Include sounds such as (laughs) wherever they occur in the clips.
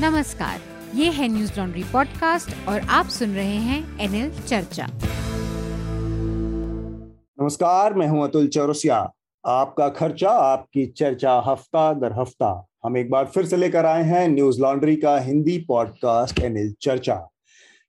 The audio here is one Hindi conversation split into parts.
नमस्कार, ये है न्यूज़ लॉन्ड्री पॉडकास्ट और आप सुन रहे हैं एनएल चर्चा। नमस्कार, मैं हूँ अतुल चौरसिया। आपका खर्चा, आपकी चर्चा हफ़्ता दर हफ़्ता। हम एक बार फिर से लेकर आए हैं न्यूज़ लॉन्ड्री का हिंदी पॉडकास्ट एनएल चर्चा।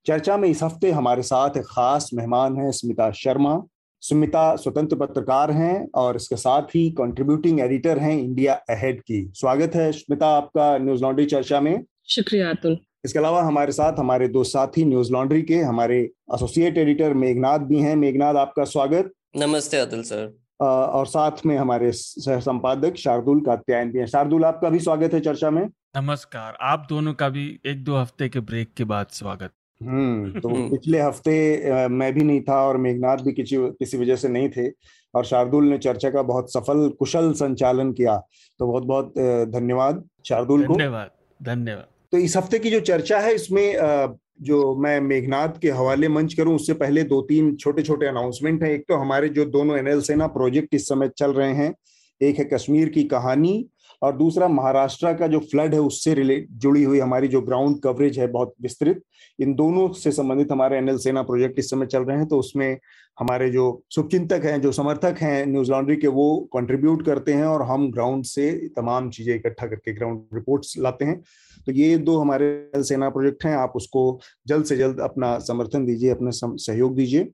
चर्चा में इस हफ़्ते हमारे साथ एक खास मेहमान हैं स्मिता शर्मा। सुमिता स्वतंत्र पत्रकार हैं और इसके साथ ही कंट्रीब्यूटिंग एडिटर हैं इंडिया अहेड की। स्वागत है स्मिता, आपका न्यूज़ लॉन्ड्री चर्चा में। शुक्रिया अतुल। इसके अलावा हमारे साथ हमारे दो साथी न्यूज़ लॉन्ड्री के हमारे एसोसिएट एडिटर मेघनाथ भी हैं। मेघनाथ आपका स्वागत। नमस्ते अतुल सर। और साथ में हमारे सह संपादक शार्दुल कात्यायन भी हैं। शार्दुल आपका भी स्वागत है चर्चा में? नमस्कार। आप दोनों का भी एक दो हफ़्ते के ब्रेक के बाद स्वागत। हम्म तो पिछले हफ़्ते मैं भी नहीं था और मेघनाथ भी किसी किसी वजह से नहीं थे। और शार्दुल ने चर्चा का बहुत सफल कुशल संचालन किया। तो बहुत बहुत धन्यवाद शार्दुल को। धन्यवाद धन्यवाद। तो इस हफ़्ते की जो चर्चा है, इसमें जो मैं मेघनाथ के हवाले मंच करूँ, उससे पहले दो तीन छोटे छोटे अनाउंसमेंट हैं। एक तो हमारे जो दोनों एनएल सेना प्रोजेक्ट इस समय चल रहे हैं। एक है कश्मीर की कहानी और दूसरा, महाराष्ट्र का जो फ्लड है, उससे रिलेट जुड़ी हुई हमारी जो ग्राउंड कवरेज है, बहुत विस्तृत। इन दोनों से संबंधित हमारे एनएल सेना प्रोजेक्ट इस समय चल रहे हैं तो उसमें हमारे जो शुभचिंतक हैं, जो समर्थक हैं न्यूज़ लॉन्ड्री के, वो कंट्रीब्यूट करते हैं और हम ग्राउंड से तमाम चीज़ें इकट्ठा करके ग्राउंड रिपोर्ट्स लाते हैं। तो ये दो हमारे सेना प्रोजेक्ट हैं, आप उसको जल्द से जल्द अपना समर्थन दीजिए, अपना सहयोग दीजिए।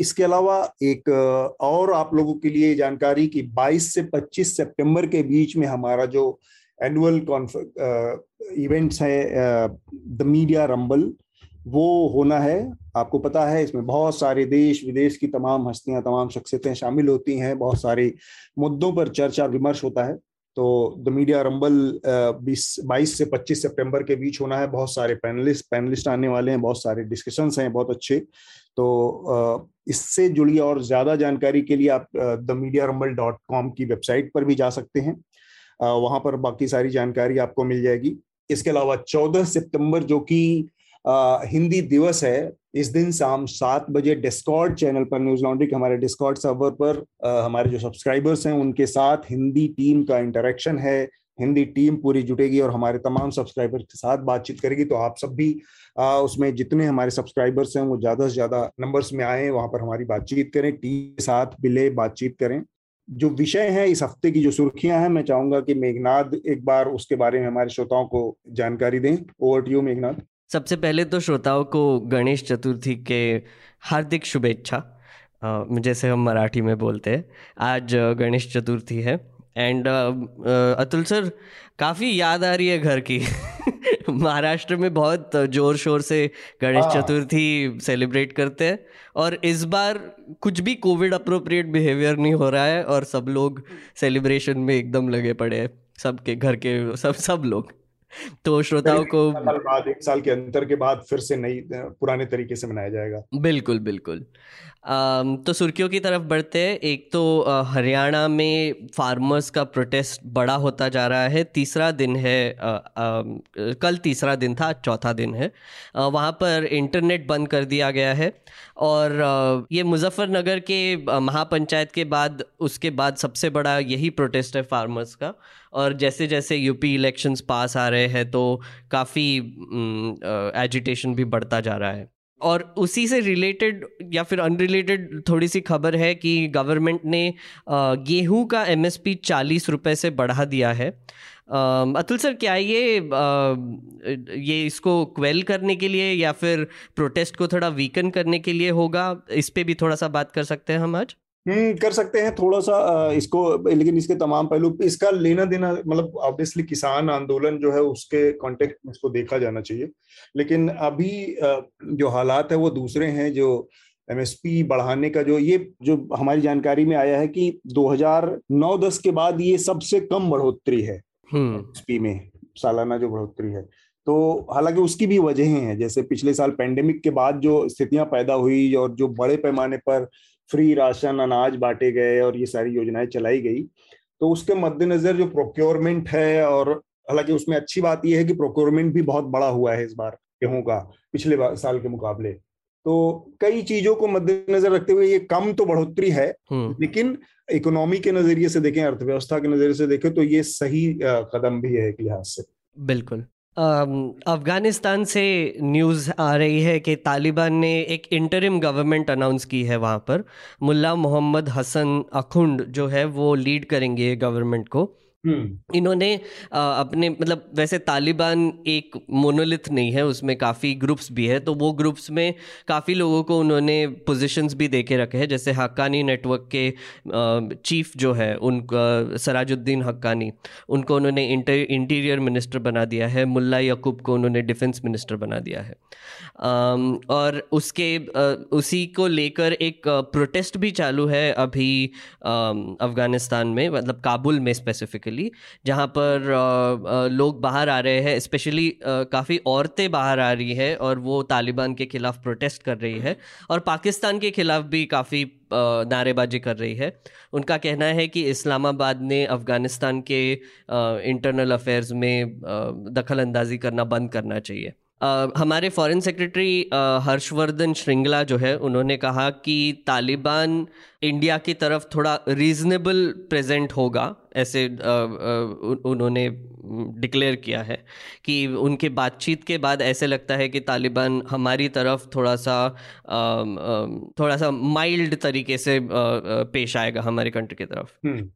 इसके अलावा एक और आप लोगों के लिए जानकारी कि 22 से 25 सितंबर के बीच में हमारा जो एनुअल इवेंट्स है द मीडिया रंबल वो होना है। आपको पता है, इसमें बहुत सारे देश, विदेश की तमाम हस्तियाँ, तमाम शख्सियतें शामिल होती हैं। बहुत सारे मुद्दों पर चर्चा, विमर्श होता है। तो द मीडिया रंबल बीस, बाईस से पच्चीस सितंबर के बीच होना है। बहुत सारे पैनलिस्ट पैनलिस्ट आने वाले हैं, बहुत सारे डिस्कशंस हैं, बहुत अच्छे। तो इससे जुड़ी और ज़्यादा जानकारी के लिए आप the Media Rumble dot com की वेबसाइट पर भी जा सकते हैं। वहाँ पर बाकी सारी जानकारी आपको मिल जाएगी। इसके अलावा चौदह सितंबर जो कि हिंदी दिवस है इस दिन शाम सात बजे डिस्कॉर्ड चैनल पर न्यूज़ लॉन्ड्री के हमारे डिस्कॉर्ड सर्वर पर आ, हमारे जो सब्सक्राइबर्स हैं उनके साथ हिंदी टीम का इंटरेक्शन है। हिंदी टीम पूरी जुटेगी और हमारे तमाम सब्सक्राइबर्स के साथ बातचीत करेगी। तो आप सब भी आ, उसमें जितने हमारे सब्सक्राइबर्स हैं वो ज़्यादा से ज़्यादा नंबर्स में आए वहाँ पर हमारी बातचीत करें टीम के साथ मिले बातचीत करें। जो विषय है इस हफ़्ते की जो सुर्खियाँ हैं मैं चाहूँगा कि मेघनाथ एक बार उसके बारे में हमारे श्रोताओं को जानकारी दें। ओवर टू यू मेघनाथ सबसे पहले तो श्रोताओं को गणेश चतुर्थी के हार्दिक शुभेच्छा। जैसे हम मराठी में बोलते हैं। आज गणेश चतुर्थी है। एंड अतुल सर काफ़ी याद आ रही है घर की। (laughs) महाराष्ट्र में बहुत ज़ोर शोर से गणेश हाँ। चतुर्थी सेलिब्रेट करते हैं। और इस बार कुछ भी कोविड अप्रोप्रिएट बिहेवियर नहीं हो रहा है और सब लोग सेलिब्रेशन में एकदम लगे पड़े हैं। सबके घर के सब सब लोग। (laughs) तो श्रोताओं को बाद एक साल के अंतर के बाद फिर से नई पुराने तरीके से मनाया जाएगा। बिल्कुल बिल्कुल। तो सुर्खियों की तरफ़ बढ़ते हैं। एक तो हरियाणा में फार्मर्स का प्रोटेस्ट बड़ा होता जा रहा है। तीसरा दिन है कल तीसरा दिन था चौथा दिन है। वहाँ पर इंटरनेट बंद कर दिया गया है। और ये मुजफ्फरनगर के महापंचायत के बाद, उसके बाद सबसे बड़ा यही प्रोटेस्ट है फार्मर्स का। और जैसे जैसे यूपी इलेक्शंस पास आ रहे हैं तो काफ़ी एजिटेशन भी बढ़ता जा रहा है। और उसी से रिलेटेड या फिर अनरिलेटेड थोड़ी सी खबर है कि गवर्नमेंट ने गेहूँ का एमएसपी चालीस रुपये से बढ़ा दिया है। अतुल सर, क्या ये ये इसको क्वेल करने के लिए या फिर प्रोटेस्ट को थोड़ा वीकन करने के लिए होगा? इस पर भी थोड़ा सा बात कर सकते हैं हम आज? हम्म कर सकते हैं थोड़ा सा इसको लेकिन इसके तमाम पहलू इसका लेना देना मतलब ऑब्वियसली किसान आंदोलन जो है उसके कॉन्टेक्ट में इसको देखा जाना चाहिए लेकिन अभी जो हालात है वो दूसरे हैं जो एमएसपी बढ़ाने का जो ये जो हमारी जानकारी में आया है कि 2009-10 के बाद ये सबसे कम बढ़ोतरी है एमएसपी हम्म। में सालाना जो बढ़ोतरी है तो हालाँकि उसकी भी वजह हैं जैसे पिछले साल पेंडेमिक के बाद जो स्थितियाँ पैदा हुई और जो बड़े पैमाने पर फ्री राशन अनाज बांटे गए और ये सारी योजनाएँ चलाई गई। तो उसके मद्देनजर जो प्रोक्योरमेंट है और हालाँकि उसमें अच्छी बात यह है कि प्रोक्योरमेंट भी बहुत बड़ा हुआ है इस बार गेहूँ का पिछले साल के मुकाबले। तो कई चीज़ों को मद्देनजर रखते हुए ये कम तो बढ़ोतरी है हम्म। लेकिन इकोनॉमी के नज़रिए से देखें अर्थव्यवस्था के नज़रिए से देखें तो ये सही कदम भी है एक लिहाज से। बिल्कुल। अफ़गानिस्तान से न्यूज़ आ रही है कि तालिबान ने एक इंटरिम गवर्नमेंट अनाउंस की है वहाँ पर मुल्ला मोहम्मद हसन अखुंड जो है वो लीड करेंगे गवर्नमेंट को। इन्होंने अपने मतलब वैसे तालिबान एक मोनोलिथ नहीं है, उसमें काफ़ी ग्रुप्स भी है तो वो ग्रुप्स में काफ़ी लोगों को उन्होंने पोजीशंस भी दे के रखे हैं, जैसे हक्कानी नेटवर्क के चीफ जो है उन सराजुद्दीन हक्कानी, उनको उन्होंने इंटीरियर मिनिस्टर बना दिया है, मुल्ला यकूब को उन्होंने डिफेंस मिनिस्टर बना दिया है। और उसके उसी को लेकर एक प्रोटेस्ट भी चालू है अभी अफ़गानिस्तान में मतलब काबुल में स्पेसिफिकली जहाँ पर लोग बाहर आ रहे हैं स्पेशली काफ़ी औरतें बाहर आ रही है और वो तालिबान के खिलाफ प्रोटेस्ट कर रही है और पाकिस्तान के खिलाफ भी काफ़ी नारेबाजी कर रही है। उनका कहना है कि इस्लामाबाद ने अफ़गानिस्तान के इंटरनल अफेयर्स में दखल अंदाजी करना बंद करना चाहिए। हमारे फॉरेन सेक्रेटरी हर्षवर्धन श्रृंगला जो है उन्होंने कहा कि तालिबान इंडिया की तरफ़ थोड़ा रीजनेबल प्रेजेंट होगा ऐसे उन्होंने डिक्लेयर किया है कि उनके बातचीत के बाद ऐसे लगता है कि तालिबान हमारी तरफ़ थोड़ा सा थोड़ा सा माइल्ड तरीके से पेश आएगा हमारे कंट्री की तरफ़। हम्म।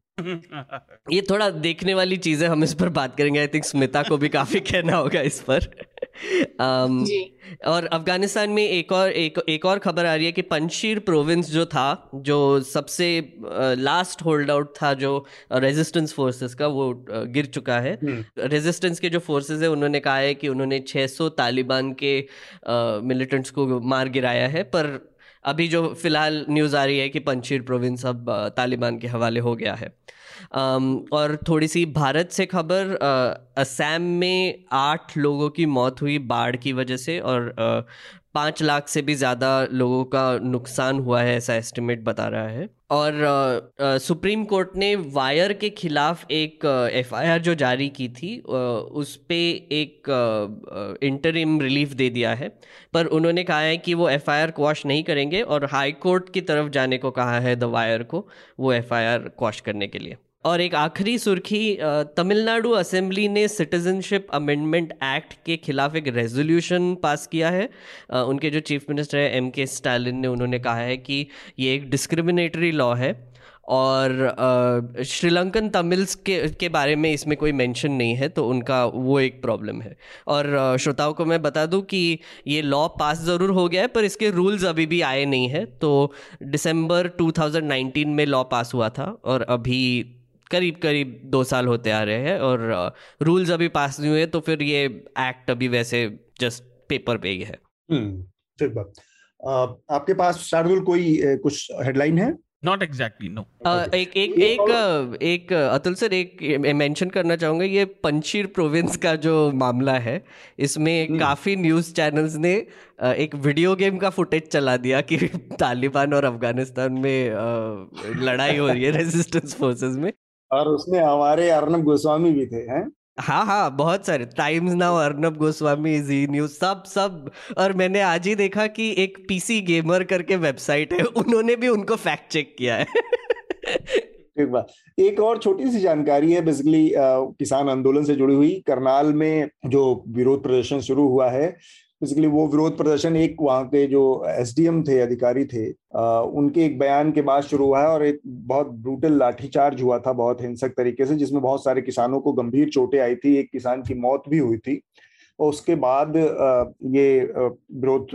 ये थोड़ा देखने वाली चीज़ है हम इस पर बात करेंगे। आई थिंक स्मिता को भी काफ़ी कहना होगा इस पर। Um, और अफ़गानिस्तान में एक और एक एक और खबर आ रही है कि पंशीर प्रोविंस जो था जो सबसे लास्ट होल्ड आउट था जो रेजिस्टेंस फोर्सेस का वो गिर चुका है। रेजिस्टेंस हम्म। के जो फोर्सेस है उन्होंने कहा है कि उन्होंने 600 तालिबान के मिलिटेंट्स को मार गिराया है पर अभी जो फ़िलहाल न्यूज़ आ रही है कि पंशीर प्रोविंस अब तालिबान के हवाले हो गया है। और थोड़ी सी भारत से खबर असम में आठ लोगों की मौत हुई बाढ़ की वजह से और पाँच लाख से भी ज़्यादा लोगों का नुकसान हुआ है ऐसा एस्टिमेट बता रहा है। और आ, आ, सुप्रीम कोर्ट ने वायर के खिलाफ एक एफआईआर जो जारी की थी आ, उस पर एक इंटरिम रिलीफ दे दिया है। पर उन्होंने कहा है कि वो एफआईआर क्वाश नहीं करेंगे और हाई कोर्ट की तरफ़ जाने को कहा है द वायर को वो एफआईआर क्वाश करने के लिए। और एक आखिरी सुर्खी तमिलनाडु असेंबली ने सिटीजनशिप अमेंडमेंट एक्ट के खिलाफ एक रेजोल्यूशन पास किया है। उनके जो चीफ मिनिस्टर है, एम के स्टालिन ने उन्होंने कहा है कि ये एक डिस्क्रिमिनेटरी लॉ है और श्रीलंकन तमिल्स के के बारे में इसमें कोई मेंशन नहीं है तो उनका वो एक प्रॉब्लम है। और श्रोताओं को मैं बता दूँ कि ये लॉ पास ज़रूर हो गया है, पर इसके रूल्स अभी भी आए नहीं है। तो दिसंबर 2019 में लॉ पास हुआ था और अभी करीब करीब दो साल होते आ रहे हैं और रूल्स अभी पास नहीं हुए तो फिर ये एक्ट अभी वैसे जस्ट पेपर पे ही है। हम्म, ठीक बात। आपके पास शार्दुल कोई कुछ हेडलाइन है? नॉट एग्जैक्टली नो एक एक एक एक अतुल सर एक मेंशन करना चाहूँगा ये पंशीर प्रोविंस का जो मामला है इसमें hmm. काफ़ी न्यूज़ चैनल्स ने एक वीडियो गेम का फुटेज चला दिया कि (laughs) तालिबान और अफ़गानिस्तान में लड़ाई हो रही है रेजिस्टेंस फोर्सेस में। और उसमें हमारे अर्नब गोस्वामी भी थे हैं? हाँ हाँ बहुत सारे। Times Now Arnab Goswami Zee News सब सब। और मैंने आज ही देखा कि एक पीसी गेमर करके वेबसाइट है उन्होंने भी उनको फैक्ट चेक किया है। एक बात। एक और छोटी सी जानकारी है बेसिकली किसान आंदोलन से जुड़ी हुई। करनाल में जो विरोध प्रदर्शन शुरू हुआ है बेसिकली वो विरोध प्रदर्शन एक वहाँ के जो एसडीएम थे अधिकारी थे आ, उनके एक बयान के बाद शुरू हुआ है और एक बहुत ब्रूटल लाठीचार्ज हुआ था बहुत हिंसक तरीके से जिसमें बहुत सारे किसानों को गंभीर चोटें आई थी। एक किसान की मौत भी हुई थी। और उसके बाद ये विरोध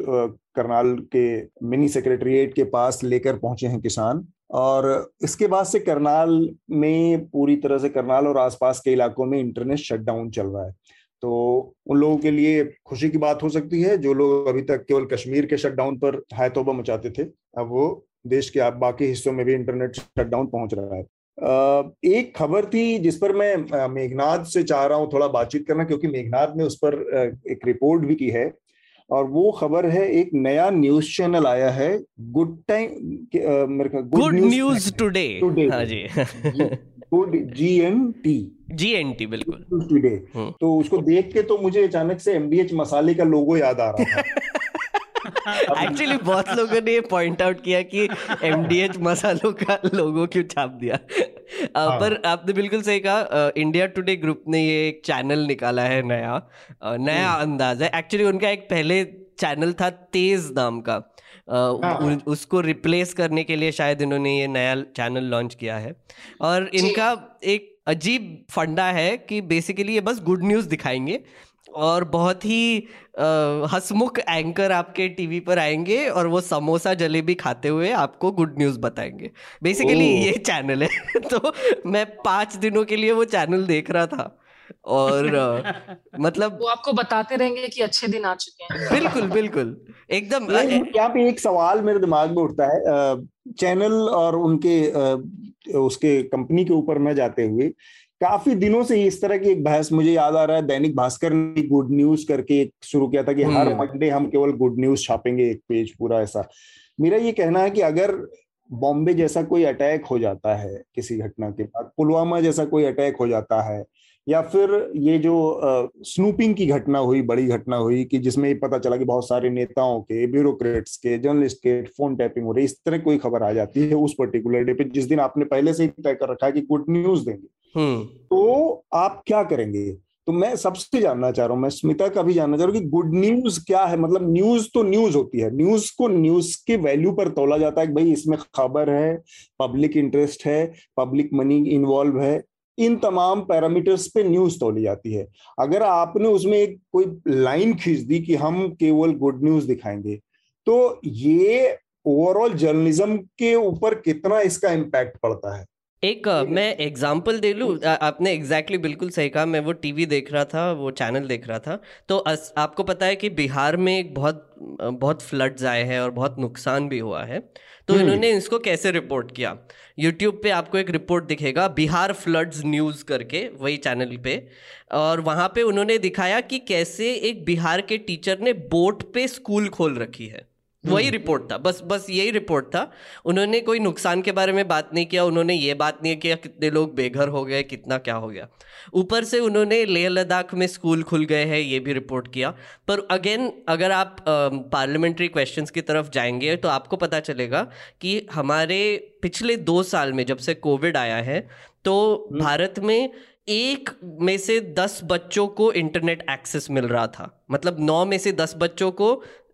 करनाल के मिनी सेक्रेटरिएट के पास लेकर पहुँचे हैं किसान। और इसके बाद से करनाल में पूरी तरह से करनाल और आसपास के इलाकों में इंटरनेट शटडाउन चल रहा है। तो उन लोगों के लिए खुशी की बात हो सकती है जो लोग अभी तक केवल कश्मीर के शटडाउन पर हाय तोबा मचाते थे अब वो देश के बाकी हिस्सों में भी इंटरनेट शटडाउन पहुँच रहा है। एक खबर थी जिस पर मैं मेघनाथ से चाह रहा हूँ थोड़ा बातचीत करना क्योंकि मेघनाथ ने उस पर एक रिपोर्ट भी की है और वो खबर है एक नया न्यूज़ चैनल आया है good time good news today today हाँ जी। Good G N T G N T बिल्कुल। टुडे हम्म। तो उसको देख के तो मुझे अचानक से एमडीएच मसाले का लोगो याद आ रहा था। (laughs) एक्चुअली बहुत लोगों ने पॉइंट आउट किया कि एमडीएच मसालों का लोगो क्यों छाप दिया। हाँ. पर आपने बिल्कुल सही कहा इंडिया टुडे ग्रुप ने ये एक चैनल निकाला है नया। नया हम्म। अंदाज है। एक्चुअली उनका एक पहले चैनल था तेज नाम का। हाँ। उसको रिप्लेस करने के लिए शायद इन्होंने ये नया चैनल लॉन्च किया है। और इनका एक अजीब फंडा है कि बेसिकली ये बस गुड न्यूज़ दिखाएँगे और बहुत ही हसमुख एंकर आपके टीवी पर आएँगे और वो समोसा जलेबी खाते हुए आपको गुड न्यूज़ बताएँगे। बेसिकली ये चैनल है। (laughs) तो मैं पाँच दिनों के लिए वो चैनल देख रहा था। और (laughs) मतलब वो आपको बताते रहेंगे कि अच्छे दिन आ चुके हैं। बिल्कुल बिल्कुल। एकदम यहाँ पे एक सवाल मेरे दिमाग में उठता है चैनल और उनके उसके कंपनी के ऊपर न जाते हुए काफ़ी दिनों से इस तरह की एक बहस मुझे याद आ रहा है दैनिक भास्कर ने गुड न्यूज़ करके एक शुरू किया था कि हर मंडे हम्म। हम केवल गुड न्यूज़ छापेंगे एक पेज पूरा ऐसा। मेरा ये कहना है कि अगर बॉम्बे जैसा कोई अटैक हो जाता है किसी घटना के बाद पुलवामा जैसा कोई अटैक हो जाता है या फिर ये जो स्नूपिंग की घटना हुई बड़ी घटना हुई कि जिसमें पता चला कि बहुत सारे नेताओं के ब्यूरोक्रेट्स के जर्नलिस्ट के फ़ोन टैपिंग हो रही इस तरह कोई खबर आ जाती है उस पर्टिकुलर डे पे जिस दिन आपने पहले से ही तय कर रखा है कि गुड न्यूज़ देंगे। हम्म। तो आप क्या करेंगे? तो मैं सबसे जानना चाह रहा हूँ मैं स्मिता का भी जानना चाह रहा हूँ कि गुड न्यूज़ क्या है? मतलब न्यूज़ तो न्यूज़ होती है। न्यूज़ को न्यूज़ के वैल्यू पर तोला जाता है कि भाई इसमें खबर है पब्लिक इंटरेस्ट है पब्लिक मनी इन्वॉल्व है। इन तमाम पैरामीटर्स पे न्यूज़ तोली जाती है। अगर आपने उसमें एक कोई लाइन खींच दी कि हम केवल गुड न्यूज़ दिखाएँगे तो ये ओवरऑल जर्नलिज्म के ऊपर कितना इसका इम्पैक्ट पड़ता है? एक मैं एग्जांपल दे लूँ? आपने एग्जैक्टली exactly बिल्कुल सही कहा। मैं वो टीवी देख रहा था वो चैनल देख रहा था। तो अस, आपको पता है कि बिहार में एक बहुत बहुत फ्लड्स आए हैं और बहुत नुकसान भी हुआ है। तो हम्म। इन्होंने इसको कैसे रिपोर्ट किया? यूट्यूब पे आपको एक रिपोर्ट दिखेगा बिहार फ्लड्स न्यूज़ करके वही चैनल पे। और वहाँ पे उन्होंने दिखाया कि कैसे एक बिहार के टीचर ने बोट पे स्कूल खोल रखी है। वही रिपोर्ट हम्म। था। बस बस यही रिपोर्ट था। उन्होंने कोई नुकसान के बारे में बात नहीं किया उन्होंने ये बात नहीं किया कितने लोग बेघर हो गए कितना क्या हो गया। ऊपर से उन्होंने लेह लद्दाख में स्कूल खुल गए हैं ये भी रिपोर्ट किया। पर अगेन अगर आप पार्लियामेंट्री क्वेश्चंस की तरफ़ जाएँगे तो आपको पता चलेगा कि हमारे पिछले दो साल में जब से कोविड आया है तो हम्म। भारत में एक में से दस बच्चों को इंटरनेट एक्सेस मिल रहा था। मतलब नौ में से दस बच्चों को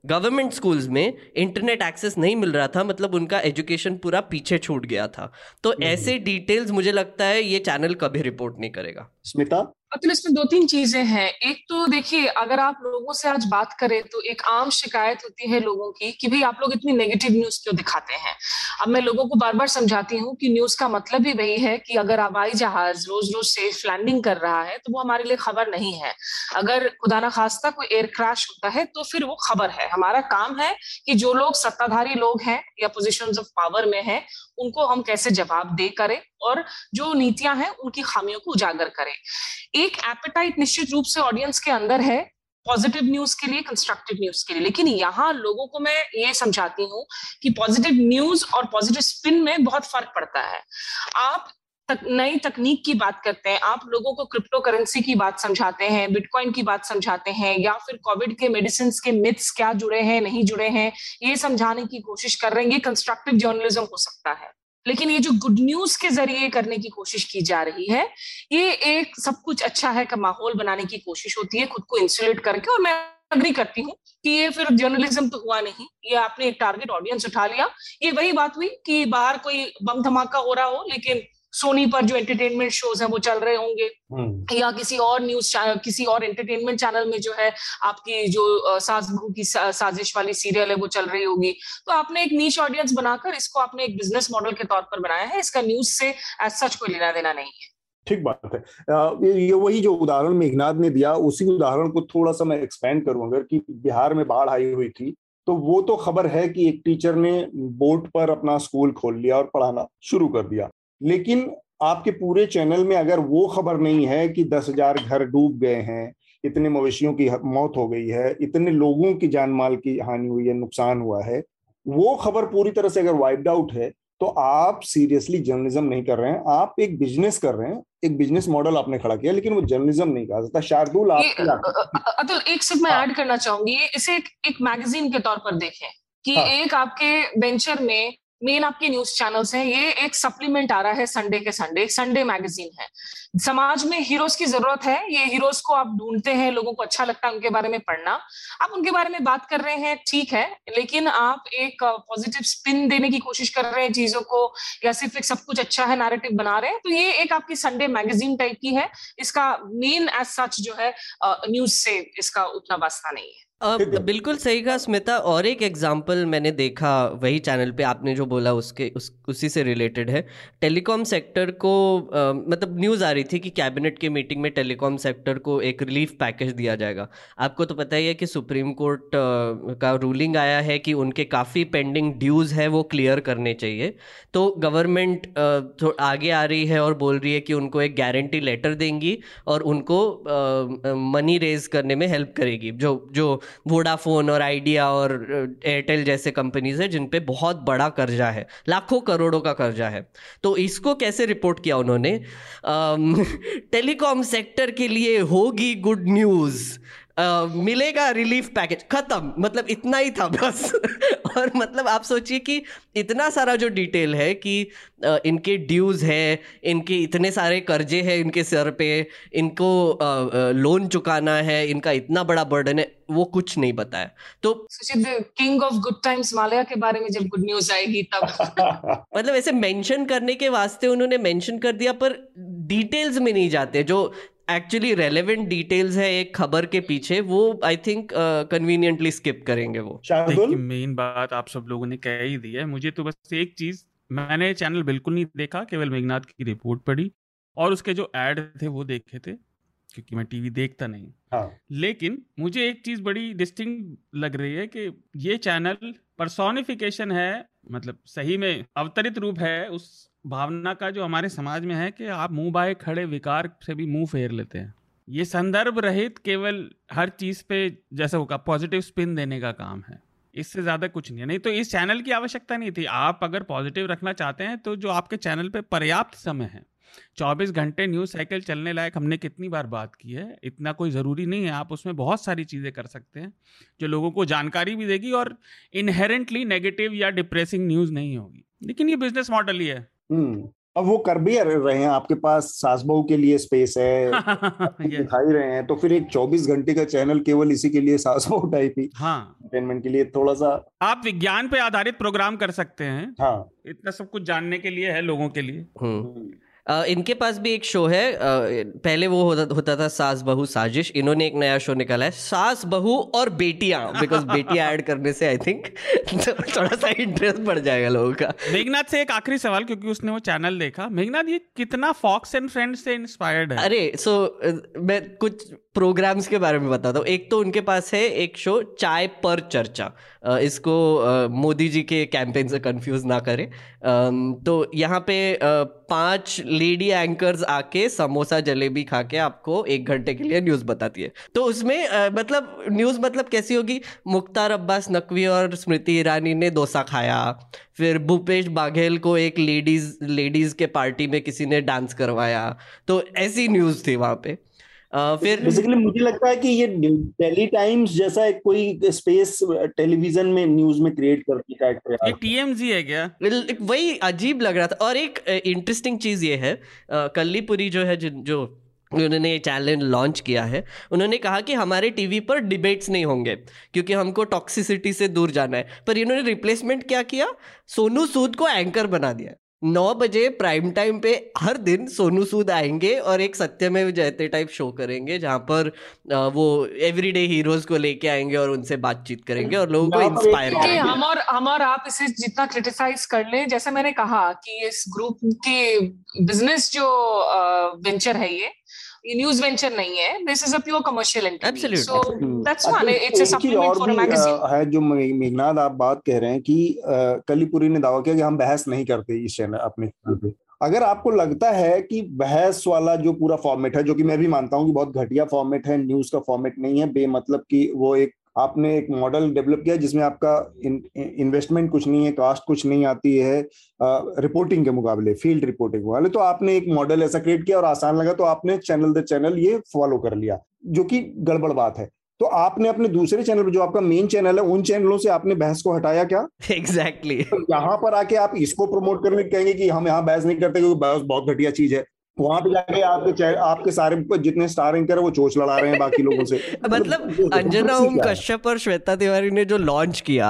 गवर्नमेंट स्कूल्स में इंटरनेट एक्सेस नहीं मिल रहा था मतलब उनका एजुकेशन पूरा पीछे छूट गया था। तो हम्म, ऐसे डिटेल्स मुझे लगता है ये चैनल कभी रिपोर्ट नहीं करेगा। स्मिता? अतुल इसमें दो तीन चीज़ें हैं। एक तो देखिए, अगर आप लोगों से आज बात करें तो एक आम शिकायत होती है लोगों की कि भाई आप लोग इतनी नेगेटिव न्यूज़ क्यों दिखाते हैं? अब मैं लोगों को बार बार समझाती हूँ कि न्यूज़ का मतलब ही वही है कि अगर हवाई जहाज़ रोज रोज सेफ़ लैंडिंग कर रहा है तो वो हमारे लिए खबर नहीं है। अगर खुदा ना खास्ता कोई एयर क्रैश होता है तो फिर वो खबर है। हमारा काम है कि जो लोग सत्ताधारी लोग हैं या पोजिशन ऑफ़ पावर में है उनको हम कैसे जवाब दे करें और जो नीतियाँ हैं उनकी खामियों को उजागर करें। एक एपेटाइट निश्चित रूप से ऑडियंस के अंदर है पॉजिटिव न्यूज़ के लिए कंस्ट्रक्टिव न्यूज़ के लिए। लेकिन यहाँ लोगों को मैं ये समझाती हूँ कि पॉजिटिव न्यूज़ और पॉजिटिव स्पिन में बहुत फ़र्क पड़ता है। आप तक, नई तकनीक की बात करते हैं। आप लोगों को क्रिप्टो करेंसी की बात समझाते हैं बिटकॉइन की बात समझाते हैं या फिर कोविड के मेडिसिन के मिथ्स क्या जुड़े हैं नहीं जुड़े हैं ये समझाने की कोशिश कर रहे हैं। ये कंस्ट्रक्टिव जर्नलिज्म हो सकता है। लेकिन ये जो गुड न्यूज़ के ज़रिए करने की कोशिश की जा रही है ये एक सब कुछ अच्छा है का माहौल बनाने की कोशिश होती है खुद को इंसुलेट करके। और मैं अग्री करती हूँ कि ये फिर जर्नलिज्म तो हुआ नहीं। ये आपने एक टारगेट ऑडियंस उठा लिया। ये वही बात हुई कि बाहर कोई बम धमाका हो रहा हो लेकिन सोनी पर जो एंटरटेनमेंट शोज़ हैं वो चल रहे होंगे। हम्म। या किसी और न्यूज़ किसी और एंटरटेनमेंट चैनल में जो है आपकी जो सास बहू की साजिश वाली सीरियल है वो चल रही होगी। तो आपने एक नीच ऑडियंस बनाकर इसको आपने एक बिज़नेस मॉडल के तौर पर बनाया है। इसका न्यूज़ से एज सच कोई लेना देना नहीं है। ठीक बात है। ये वही जो उदाहरण मेघनाथ ने दिया उसी उदाहरण को थोड़ा सा मैं एक्सपेंड करूँ अगर कि बिहार में बाढ़ आई हुई थी तो वो तो खबर है कि एक टीचर ने बोट पर अपना स्कूल खोल लिया और पढ़ाना शुरू कर दिया। लेकिन आपके पूरे चैनल में अगर वो खबर नहीं है कि दस हज़ार घर डूब गए हैं इतने मवेशियों की मौत हो गई है इतने लोगों की जान माल की हानि हुई है नुकसान हुआ है वो खबर पूरी तरह से अगर वाइप्ड आउट है तो आप सीरियसली जर्नलिज्म नहीं कर रहे हैं आप एक बिज़नेस कर रहे हैं एक बिज़नेस मॉडल आपने खड़ा किया लेकिन वो जर्नलिज्म नहीं कहा जाता शार्दुल आप अतुल एक सिर्फ़ मैं ऐड हाँ। करना चाहूँगी इसे एक, एक मैगजीन के तौर पर देखें कि हाँ. एक आपके वेंचर में मेन आपके न्यूज़ चैनल्स हैं, ये एक सप्लीमेंट आ रहा है संडे के संडे एक संडे मैगजीन है। समाज में हीरोज की ज़रूरत है, ये हीरोज को आप ढूंढते हैं, लोगों को अच्छा लगता है उनके बारे में पढ़ना। आप उनके बारे में बात कर रहे हैं, ठीक है, लेकिन आप एक पॉजिटिव स्पिन देने की कोशिश कर रहे हैं चीज़ों को, या सिर्फ़ एक सब कुछ अच्छा है नैरेटिव बना रहे हैं तो ये एक आपकी संडे मैगजीन टाइप की है। इसका मेन एज सच जो है न्यूज़ से इसका उतना वास्ता नहीं है। बिल्कुल सही कहा स्मिता और एक एग्जांपल मैंने देखा वही चैनल पे आपने जो बोला उसके उस उसी से रिलेटेड है। टेलीकॉम सेक्टर को आ, मतलब न्यूज़ आ रही थी कि कैबिनेट की मीटिंग में टेलीकॉम सेक्टर को एक रिलीफ पैकेज दिया जाएगा। आपको तो पता ही है कि सुप्रीम कोर्ट का रूलिंग आया है कि उनके काफ़ी पेंडिंग ड्यूज़ है वो क्लियर करने चाहिए। तो गवर्नमेंट आगे आ रही है और बोल रही है कि उनको एक गारंटी लेटर देंगी और उनको मनी रेज करने में हेल्प करेगी। जो जो वोडाफोन और आइडिया और एयरटेल जैसे कंपनीज़ है, जिनपे बहुत बड़ा कर्जा है, लाखों करोड़ों का कर्जा है। तो इसको कैसे रिपोर्ट किया उन्होंने? (laughs) टेलीकॉम सेक्टर के लिए होगी गुड न्यूज़ Uh, मिलेगा रिलीफ पैकेज। खत्म। मतलब इतना ही था बस। (laughs) और मतलब आप सोचिए कि इतना सारा जो डिटेल है कि uh, इनके ड्यूज है इनके इतने सारे कर्जे हैं इनके सर पे इनको लोन uh, चुकाना है इनका इतना बड़ा बर्डन है वो कुछ नहीं बताया तो king of good times Mallya के बारे में जब गुड न्यूज़ आएगी तब। (laughs) मतलब ऐसे मेंशन करने के वास्ते उन्होंने मेंशन कर दिया पर डिटेल्स में नहीं जाते जो एक्चुअली रेलेवेंट डिटेल्स है एक खबर के पीछे वो आई थिंक कन्वीनियंटली स्किप करेंगे वो। मेन बात आप सब लोगों ने कह ही दी है। मुझे तो बस एक चीज़ मैंने चैनल बिल्कुल नहीं देखा केवल मेघनाथ की रिपोर्ट पढ़ी और उसके जो एड थे वो देखे थे क्योंकि मैं टीवी देखता नहीं। हाँ. लेकिन मुझे एक चीज़ बड़ी डिस्टिंग लग रही है कि ये चैनल परसोनिफिकेशन है मतलब सही में अवतरित रूप है उस भावना का जो हमारे समाज में है कि आप मुँह बाए खड़े विकार से भी मुँह फेर लेते हैं। ये संदर्भ रहित केवल हर चीज़ पे जैसा होगा, पॉजिटिव स्पिन देने का काम है। इससे ज़्यादा कुछ नहीं है। नहीं तो इस चैनल की आवश्यकता नहीं थी। आप अगर पॉजिटिव रखना चाहते हैं तो जो आपके चैनल पे पर्याप्त समय है 24 घंटे न्यूज़ साइकिल चलने लायक हमने कितनी बार बात की है, इतना कोई ज़रूरी नहीं है। आप उसमें बहुत सारी चीज़ें कर सकते हैं, जो लोगों को जानकारी भी देगी और इनहेरेंटली नेगेटिव या डिप्रेसिंग न्यूज़ नहीं होगी। लेकिन ये बिज़नेस मॉडल ही है। हम्म, अब वो कर भी रहे हैं आपके पास सास बहू के लिए स्पेस है (laughs) दिखाई रहे हैं तो फिर एक 24 घंटे का चैनल केवल इसी के लिए सास बहू टाइप ही। हाँ। एंटरटेनमेंट के लिए थोड़ा सा आप विज्ञान पे आधारित प्रोग्राम कर सकते हैं। हाँ। इतना सब कुछ जानने के लिए है लोगों के लिए। हम्म। इनके पास भी एक शो है। पहले वो होता होता था सास बहू साजिश। इन्होंने एक नया शो निकाला है सास बहू और बेटियाँ बिकॉज़ बेटियाँ ऐड करने से आई थिंक (laughs) थोड़ा सा इंटरेस्ट बढ़ जाएगा लोगों का। मेघनाथ से एक आखिरी सवाल क्योंकि उसने वो चैनल देखा। मेघनाथ ये कितना फॉक्स एंड फ्रेंड्स से इंस्पायर्ड है? अरे सो मैं कुछ प्रोग्राम्स के बारे में बताता हूँ। एक तो उनके पास है एक शो चाय पर चर्चा। इसको मोदी जी के कैंपेन से कंफ्यूज ना करें। तो यहाँ पे पाँच लेडी एंकर्स आके समोसा, जलेबी खा के आपको एक घंटे के लिए न्यूज़ बताती है। तो उसमें मतलब न्यूज़ मतलब कैसी होगी? मुख्तार अब्बास नकवी और स्मृति ईरानी ने डोसा खाया। फिर भूपेश बाघेल को एक लेडीज़ लेडीज़ के पार्टी में किसी ने डांस करवाया। तो ऐसी न्यूज़ थी वहाँ पे। फिर बेसिकली मुझे लगता है कि ये टेली टाइम्स जैसा एक कोई स्पेस टेलीविज़न में न्यूज़ में क्रिएट करती है ये टीएमजी है क्या? वही अजीब लग रहा था। और एक इंटरेस्टिंग चीज़ ये है कल्लीपुरी जो है जो उन्होंने ये चैनल लॉन्च किया है उन्होंने कहा कि हमारे टीवी पर डिबेट्स नहीं होंगे क्योंकि हमको टॉक्सिसिटी से दूर जाना है। पर इन्होंने रिप्लेसमेंट क्या किया? सोनू सूद को एंकर बना दिया। नौ बजे प्राइम टाइम पे हर दिन सोनू सूद आएँगे और एक सत्यमेव जयते टाइप शो करेंगे जहाँ पर वो एवरीडे हीरोज को लेके आएँगे और उनसे बातचीत करेंगे और लोगों को इंस्पायर करेंगे। हम और हम और आप इसे जितना क्रिटिसाइज कर ले जैसे मैंने कहा कि इस ग्रुप के बिज़नेस जो वेंचर है ये ये न्यूज़ वेंचर नहीं है this is a pure commercial entity so that's one it's a supplement for a magazine है जो मेघनाथ आप बात कह रहे हैं कि कलीपुरी ने दावा किया कि हम बहस नहीं करते इस चैनल अपने चैनल पे। अगर आपको लगता है कि बहस वाला जो पूरा फॉर्मेट है जो कि मैं भी मानता हूँ कि बहुत घटिया फॉर्मेट है न्यूज़ का फॉर्मेट नहीं है बेमतलब कि वो एक आपने एक मॉडल डेवलप किया जिसमें आपका इन्वेस्टमेंट कुछ नहीं है कास्ट कुछ नहीं आती है रिपोर्टिंग के मुकाबले फ़ील्ड रिपोर्टिंग के मुकाबले। तो आपने एक मॉडल ऐसा क्रिएट किया और आसान लगा तो आपने चैनल द चैनल ये फॉलो कर लिया जो कि गड़बड़ बात है। तो आपने अपने दूसरे चैनल पर जो आपका मेन चैनल है उन चैनलों से आपने बहस को हटाया क्या? Exactly exactly. तो यहाँ पर आके आप इसको प्रमोट करने कहेंगे कि हम यहाँ बहस नहीं करते क्योंकि बहस बहुत घटिया चीज़ है। वहाँ पे जाके आपके आपके सारे जितने स्टार एंकर है वो चोच लड़ा रहे हैं बाकी लोगों से। (laughs) मतलब अंजना ओम कश्यप और श्वेता तिवारी ने जो लॉन्च किया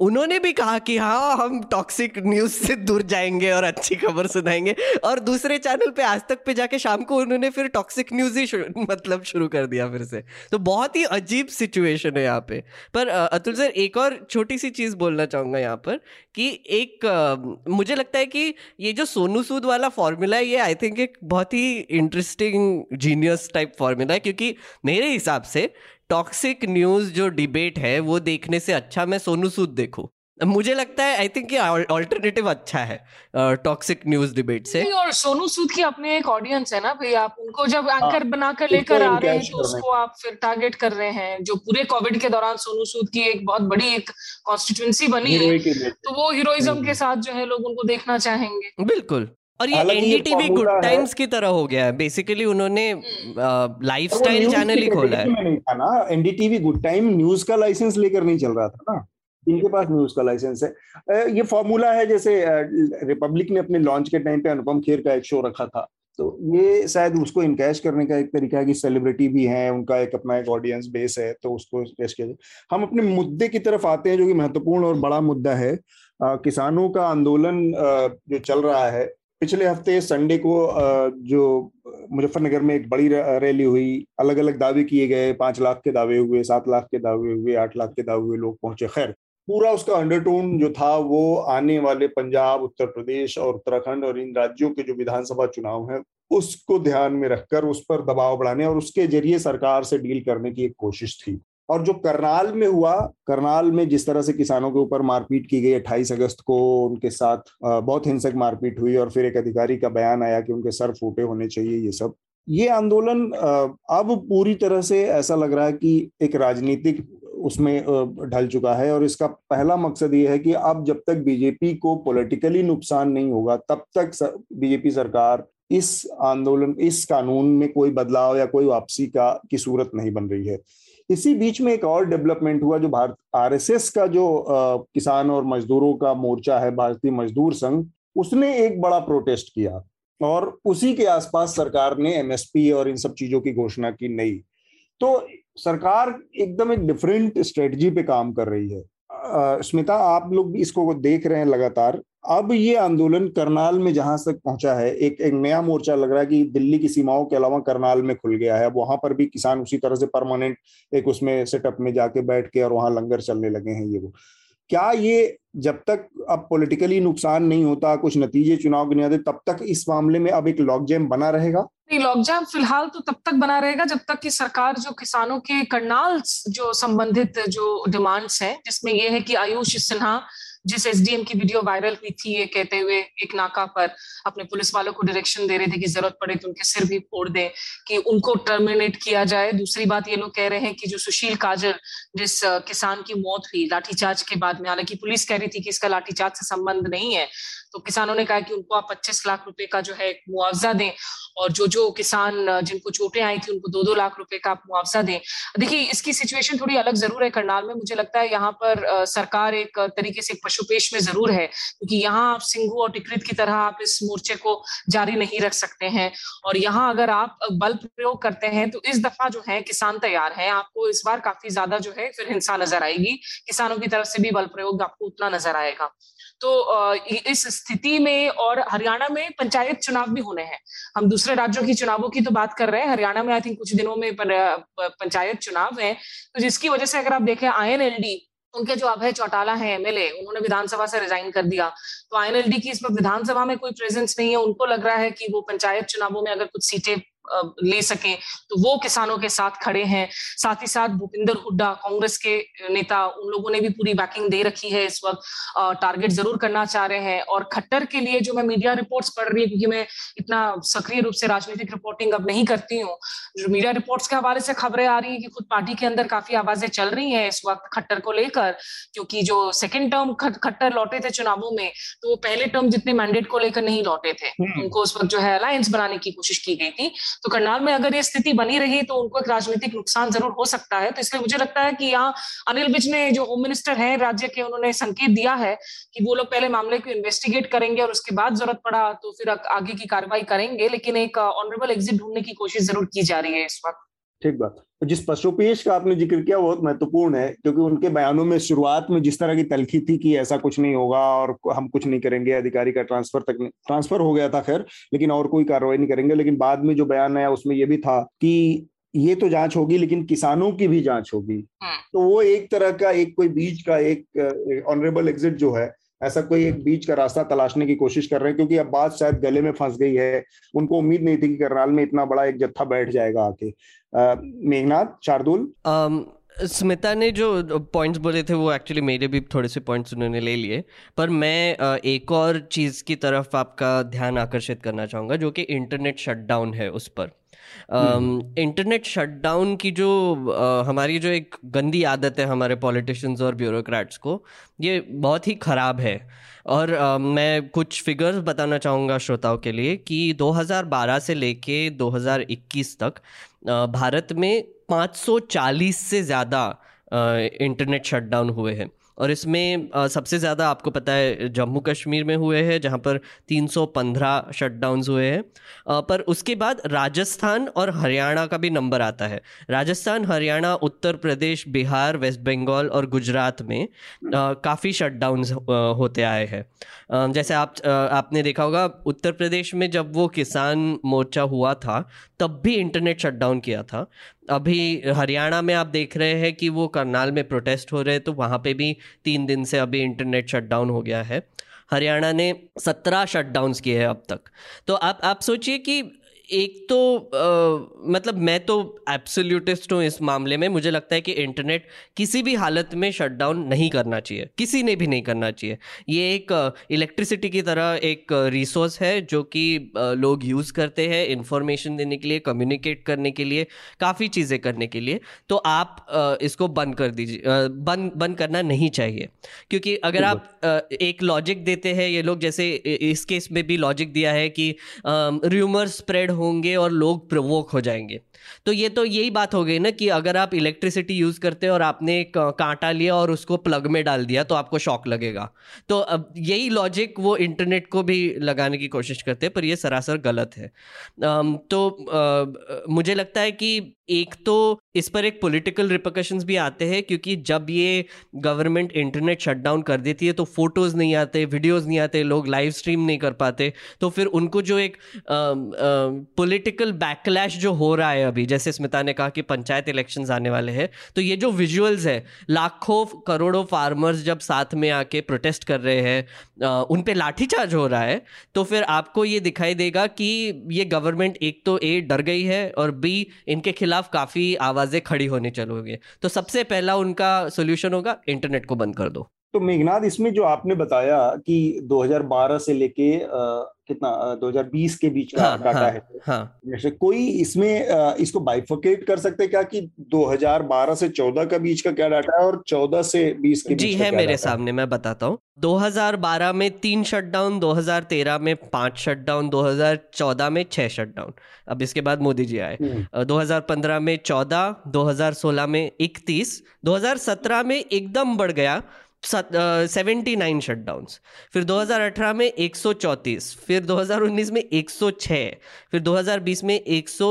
उन्होंने भी कहा कि हाँ हम टॉक्सिक न्यूज़ से दूर जाएँगे और अच्छी खबर सुनाएँगे। और दूसरे चैनल पे आज तक पे जाके शाम को उन्होंने फिर टॉक्सिक न्यूज़ ही मतलब शुरू कर दिया फिर से। तो बहुत ही अजीब सिचुएशन है यहाँ पे। पर अतुल सर एक और छोटी सी चीज़ बोलना चाहूँगा यहाँ पर कि एक मुझे लगता है कि ये जो सोनू सूद वाला फॉर्मूला है ये आई थिंक एक बहुत ही इंटरेस्टिंग जीनियस टाइप फॉर्मूला है क्योंकि मेरे हिसाब से टॉक्सिक न्यूज़ जो डिबेट है वो देखने से अच्छा मैं सोनू सूद देखूँ। मुझे लगता है आई थिंक ऑल्टरनेटिव अच्छा है टॉक्सिक न्यूज़ डिबेट से। और सोनू सूद की अपने एक ऑडियंस है ना भाई आप उनको जब एंकर हाँ, बनाकर लेकर आ रहे हैं तो उसको आप फिर टारगेट कर रहे हैं जो पूरे कोविड के दौरान सोनू सूद की एक बहुत बड़ी एक कॉन्स्टिट्यूंसी बनी है तो वो हीरोइज्म। के साथ जो है लोग उनको देखना चाहेंगे। बिल्कुल। और ये एनडीटीवी गुड टाइम्स की तरह हो गया है। बेसिकली उन्होंने लाइफस्टाइल चैनल ही खोला है। नहीं था ना। एनडीटीवी गुड टाइम न्यूज़ का लाइसेंस लेकर नहीं चल रहा था ना। इनके पास न्यूज़ का लाइसेंस है। ये फॉर्मूला है जैसे रिपब्लिक ने अपने लॉन्च के टाइम पे अनुपम खेर का एक शो रखा था। तो ये शायद उसको इनकैश करने का एक तरीका है कि सेलिब्रिटी भी है उनका एक अपना एक ऑडियंस बेस है तो उसको कैश किया जाए। हम अपने मुद्दे की तरफ़ आते हैं जो कि महत्वपूर्ण और बड़ा मुद्दा है। आ, किसानों का आंदोलन जो चल रहा है पिछले हफ़्ते संडे को जो मुजफ्फरनगर में एक बड़ी रैली हुई अलग अलग दावे किए गए, पाँच लाख के दावे हुए, सात लाख के दावे हुए, आठ लाख के दावे हुए, लोग पहुँचे। खैर, पूरा उसका अंडरटोन जो था, वो आने वाले पंजाब, उत्तर प्रदेश और उत्तराखंड और इन राज्यों के जो विधानसभा चुनाव है, उसको ध्यान में रखकर उस पर दबाव बढ़ाने और उसके ज़रिए सरकार से डील करने की एक कोशिश थी। और जो करनाल में हुआ, करनाल में जिस तरह से किसानों के ऊपर मारपीट की गई, अट्ठाईस अगस्त को उनके साथ बहुत हिंसक मारपीट हुई और फिर एक अधिकारी का बयान आया कि उनके सर फूटे होने चाहिए, ये सब। ये आंदोलन अब पूरी तरह से ऐसा लग रहा है कि एक राजनीतिक उसमें ढल चुका है और इसका पहला मकसद ये है कि अब जब तक बीजेपी को पॉलिटिकली नुकसान नहीं होगा, तब तक बीजेपी सरकार इस आंदोलन, इस कानून में कोई बदलाव या कोई वापसी का, की सूरत नहीं बन रही है। इसी बीच में एक और डेवलपमेंट हुआ जो भारत आरएसएस का जो आ, किसान और मजदूरों का मोर्चा है भारतीय मजदूर संघ उसने एक बड़ा प्रोटेस्ट किया और उसी के आसपास सरकार ने एमएसपी और इन सब चीज़ों की घोषणा की नई। तो सरकार एकदम एक डिफरेंट स्ट्रेटजी पे काम कर रही है। स्मिता, आप लोग भी इसको देख रहे हैं लगातार। अब ये आंदोलन करनाल में जहाँ तक पहुँचा है, एक एक नया मोर्चा लग रहा है कि दिल्ली की सीमाओं के अलावा करनाल में खुल गया है। वहाँ पर भी किसान उसी तरह से परमानेंट एक उसमें सेटअप में जाके बैठ के और वहाँ लंगर चलने लगे हैं ये वो। क्या ये जब तक अब पॉलिटिकली नुकसान नहीं होता, कुछ नतीजे चुनाव के नहीं आते, तब तक इस मामले में अब एक लॉक जैम बना रहेगा? नहीं लॉकजैम फ़िलहाल तो तब तक बना रहेगा जब तक कि सरकार जो किसानों के करनाल जो संबंधित जो डिमांड्स हैं, जिसमें यह है कि आयुष सिन्हा जिस एसडीएम की वीडियो वायरल हुई थी, ये कहते हुए एक नाका पर अपने पुलिस वालों को डायरेक्शन दे रहे थे कि ज़रूरत पड़े तो उनके सिर भी फोड़ दे, कि उनको टर्मिनेट किया जाए। दूसरी बात ये लोग कह रहे हैं कि जो सुशील काजल, जिस किसान की मौत हुई, लाठीचार्ज के बाद में, हालाँकि पुलिस कह रही थी कि इसका लाठीचार्ज से संबंध नहीं है तो किसानों ने कहा कि उनको आप पच्चीस लाख रुपए का जो है मुआवजा दें और जो जो किसान जिनको चोटें आई थी, उनको दो दो लाख रुपए का आप मुआवजा दें। देखिए, इसकी सिचुएशन थोड़ी अलग ज़रूर है करनाल में। मुझे लगता है यहाँ पर सरकार एक तरीके से पशुपेश में ज़रूर है, क्योंकि यहाँ आप सिंगू और टिकरित की तरह आप इस मोर्चे को जारी नहीं रख सकते हैं। और यहाँ अगर आप बल प्रयोग करते हैं तो इस दफ़ा जो है किसान तैयार है। आपको इस बार काफ़ी ज़्यादा जो है फिर हिंसा नज़र आएगी। किसानों की तरफ़ से भी बल प्रयोग आपको उतना नज़र आएगा। तो इस स्थिति में और हरियाणा में पंचायत चुनाव भी होने हैं। हम दूसरे राज्यों की चुनावों की तो बात कर रहे हैं। हरियाणा में आई थिंक कुछ दिनों में पंचायत चुनाव है। तो जिसकी वजह से अगर आप देखें आई उनके जो अभय चौटाला है एमएलए उन्होंने विधानसभा से रिजाइन कर दिया। तो आईएनएलडी की इस वक्त विधानसभा में कोई प्रेजेंस नहीं है। उनको लग रहा है कि वो पंचायत चुनावों में अगर कुछ सीटें ले सकें। तो वो किसानों के साथ खड़े हैं। साथ ही साथ भूपिंदर हुड्डा कांग्रेस के नेता उन लोगों ने भी पूरी बैकिंग दे रखी है इस वक्त। टारगेट ज़रूर करना चाह रहे हैं। और खट्टर के लिए जो मैं मीडिया रिपोर्ट्स पढ़ रही हूँ क्योंकि मैं इतना सक्रिय रूप से राजनीतिक रिपोर्टिंग अब नहीं करती हूँ जो मीडिया रिपोर्ट्स के हवाले से खबरें आ रही है कि खुद पार्टी के अंदर काफ़ी आवाज़ें चल रही हैं इस वक्त खट्टर को लेकर क्योंकि जो सेकेंड टर्म खट्टर लौटे थे चुनावों में तो वो पहले टर्म जितने मैंडेट को लेकर नहीं लौटे थे। हम्म। उनको उस वक्त जो है अलायंस बनाने की कोशिश की गई थी। तो करनाल में अगर ये स्थिति बनी रही तो उनको एक राजनीतिक नुकसान ज़रूर हो सकता है। तो इसलिए मुझे लगता है कि यहाँ अनिल विज ने जो होम मिनिस्टर है राज्य के, उन्होंने संकेत दिया है कि वो लोग पहले मामले को इन्वेस्टिगेट करेंगे और उसके बाद ज़रूरत पड़ा तो फिर आगे की कार्रवाई करेंगे, लेकिन एक ऑनरेबल एग्जिट ढूँढने की कोशिश ज़रूर की जा रही है इस वक्त। ठीक बात। जिस पशुपेश का आपने ज़िक्र किया बहुत महत्वपूर्ण है क्योंकि उनके बयानों में शुरुआत में जिस तरह की तलखी थी कि ऐसा कुछ नहीं होगा और हम कुछ नहीं करेंगे अधिकारी का ट्रांसफ़र तक ट्रांसफ़र हो गया था खैर लेकिन और कोई कार्रवाई नहीं करेंगे लेकिन बाद में जो बयान आया उसमें यह भी था कि ये तो जाँच होगी लेकिन किसानों की भी जाँच होगी हाँ। तो वो एक तरह का एक कोई बीच का एक ऑनरेबल एग्जिट जो है ऐसा कोई एक बीच का रास्ता तलाशने की कोशिश कर रहे हैं, क्योंकि अब बात शायद गले में फंस गई है। उनको उम्मीद नहीं थी कि करनाल में इतना बड़ा एक जत्था बैठ जाएगा आके। मेघनाथ, शार्दुल? स्मिता ने जो पॉइंट्स बोले थे, वो एक्चुअली मेरे भी थोड़े से पॉइंट्स उन्होंने ले लिए। पर मैं एक और चीज़ की तरफ़ आपका ध्यान आकर्षित करना चाहूँगा, जो कि इंटरनेट शटडाउन है उस पर। इंटरनेट um, शटडाउन की जो uh, हमारी जो एक गंदी आदत है हमारे पॉलिटिशियंस और ब्यूरोक्रेट्स को ये बहुत ही ख़राब है। और uh, मैं कुछ फिगर्स बताना चाहूँगा श्रोताओं के लिए कि 2012 से लेके 2021 तक uh, भारत में 540 से ज़्यादा इंटरनेट शटडाउन हुए हैं। और इसमें सबसे ज़्यादा आपको पता है जम्मू कश्मीर में हुए हैं जहाँ पर 315 शटडाउन्स हुए हैं। पर उसके बाद राजस्थान और हरियाणा का भी नंबर आता है। राजस्थान हरियाणा उत्तर प्रदेश बिहार वेस्ट बंगाल और गुजरात में काफ़ी शटडाउन्स होते आए हैं। जैसे आप आपने देखा होगा उत्तर प्रदेश में जब वो किसान मोर्चा हुआ था तब भी इंटरनेट शटडाउन किया था। अभी हरियाणा में आप देख रहे हैं कि वो करनाल में प्रोटेस्ट हो रहे हैं तो वहाँ पे भी तीन दिन से अभी इंटरनेट शटडाउन हो गया है। हरियाणा ने सत्रह शटडाउन्स किए हैं अब तक। तो आप आप सोचिए कि एक तो आ, मतलब मैं तो एब्सोल्यूटिस्ट हूँ इस मामले में। मुझे लगता है कि इंटरनेट किसी भी हालत में शटडाउन नहीं करना चाहिए। किसी ने भी नहीं करना चाहिए। ये एक इलेक्ट्रिसिटी की तरह एक रिसोर्स है जो कि लोग यूज़ करते हैं इंफॉर्मेशन देने के लिए कम्युनिकेट करने के लिए काफ़ी चीज़ें करने के लिए। तो आप आ, इसको बंद कर दीजिए बंद बंद करना नहीं चाहिए। क्योंकि अगर आप आ, एक लॉजिक देते हैं ये लोग जैसे इस केस में भी लॉजिक दिया है कि र्यूमर स्प्रेड होंगे और लोग प्रवोक हो जाएँगे। तो ये तो यही बात हो गई ना कि अगर आप इलेक्ट्रिसिटी यूज़ करते हैं और आपने एक कांटा लिया और उसको प्लग में डाल दिया तो आपको शॉक लगेगा। तो अब यही लॉजिक वो इंटरनेट को भी लगाने की कोशिश करते हैं, पर ये सरासर गलत है। तो मुझे लगता है कि एक तो इस पर एक पॉलिटिकल रिपोकशंस भी आते हैं, क्योंकि जब ये गवर्नमेंट इंटरनेट शटडाउन कर देती है तो फ़ोटोज़ नहीं आते वीडियोज़ नहीं आते, लोग लाइव स्ट्रीम नहीं कर पाते। तो फिर उनको जो एक पॉलिटिकल बैकलैश जो हो रहा है अभी, जैसे स्मिता ने कहा कि पंचायत इलेक्शन आने वाले हैं तो ये जो विजुअल्स है, लाखों करोड़ों फार्मर्स जब साथ में आके प्रोटेस्ट कर रहे हैं उन पर लाठीचार्ज हो रहा है तो फिर आपको ये दिखाई देगा कि ये गवर्नमेंट एक तो ए, डर गई है, और बी, इनके खिलाफ काफ़ी आवाज़ें खड़ी होने चलोगे। तो सबसे पहला उनका सोल्यूशन होगा इंटरनेट को बंद कर दो। तो मेघनाथ इसमें जो आपने बताया कि 2012 से लेके कितना 2020 के बीच का हाँ, डाटा हाँ, है। हाँ. जैसे कोई इसमें इसको बाइफोकेट कर सकते क्या कि 2012 से 14 का बीच का क्या डाटा है और 14 से 20 के जी बीच है मेरे सामने मैं बताता हूँ। 2012 में तीन शटडाउन 2013 में पाँच शटडाउन 2014 में छह शटडाउन अब इसके बाद मोदी जी आए। 2015 हम्म। में 14 2016 में 31 2017 में एकदम बढ़ गया। सेवेंटी नाइन शटडाउन्स फिर 2018 में 134 फिर 2019 में 106 फिर 2020 में 100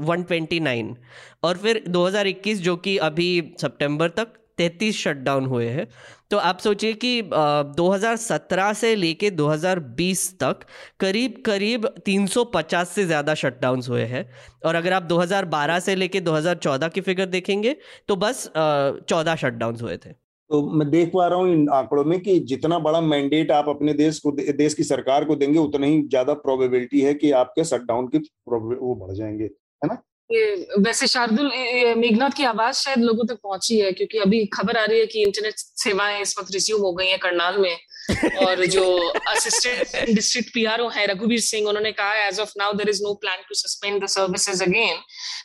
वन ट्वेंटी नाइन और फिर 2021 जो कि अभी सितंबर तक 33 शटडाउन हुए हैं। तो आप सोचिए कि uh, 2017 से लेके 2020 तक करीब करीब 350 से ज़्यादा शटडाउन्स हुए हैं। और अगर आप 2012 से लेके 2014 की फिगर देखेंगे तो बस चौदह शटडाउन्स हुए थे। तो मैं देख पा रहा हूँ इन आंकड़ों में कि जितना बड़ा मैंडेट आप अपने देश को देश की सरकार को देंगे, उतना ही ज़्यादा प्रोबेबिलिटी है कि आपके शटडाउन की वो बढ़ जाएँगे, है ना? वैसे शार्दुल मेघनाथ की आवाज़ शायद लोगों तक पहुँची है क्योंकि अभी खबर आ रही है कि इंटरनेट सेवाएँ इस वक्त रिज्यूम हो गई हैं करनाल में। और जो असिस्टेंट डिस्ट्रिक्ट पीआरओ है रघुवीर सिंह उन्होंने कहा as of now there is no plan to suspend the services again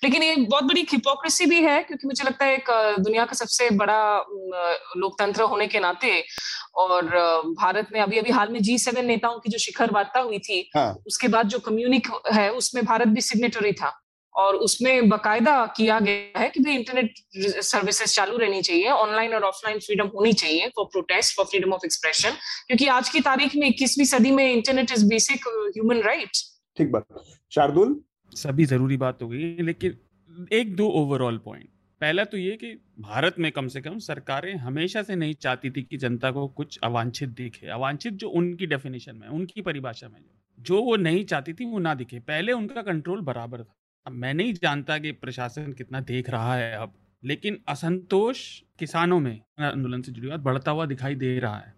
लेकिन ये बहुत बड़ी हिपोक्रेसी भी है क्योंकि मुझे लगता है एक दुनिया का सबसे बड़ा लोकतंत्र होने के नाते और भारत में अभी अभी हाल में जी सेवन नेताओं की जो शिखर वार्ता हुई थी हाँ. उसके बाद जो कम्युनिक है उसमें भारत भी सिग्नेटरी था। और उसमें बकायदा किया गया है कि भाई इंटरनेट सर्विसेज़ चालू रहनी चाहिए ऑनलाइन और ऑफलाइन फ्रीडम होनी चाहिए for protest for freedom of expression क्योंकि आज की तारीख में इक्कीसवीं सदी में internet is basic human right ठीक बात। शार्दुल? सभी ज़रूरी बात हो गई लेकिन एक दो ओवरऑल पॉइंट पहला तो ये कि भारत में कम से कम सरकारें हमेशा से नहीं चाहती थी कि जनता को कुछ अवांछित दिखे। अवांछित जो उनकी डेफिनेशन में उनकी परिभाषा में जो वो नहीं चाहती थी वो ना दिखे। पहले उनका कंट्रोल बराबर था। मैं नहीं जानता कि प्रशासन कितना देख रहा है अब, लेकिन असंतोष किसानों में आंदोलन से जुड़ी बात बढ़ता हुआ दिखाई दे रहा है,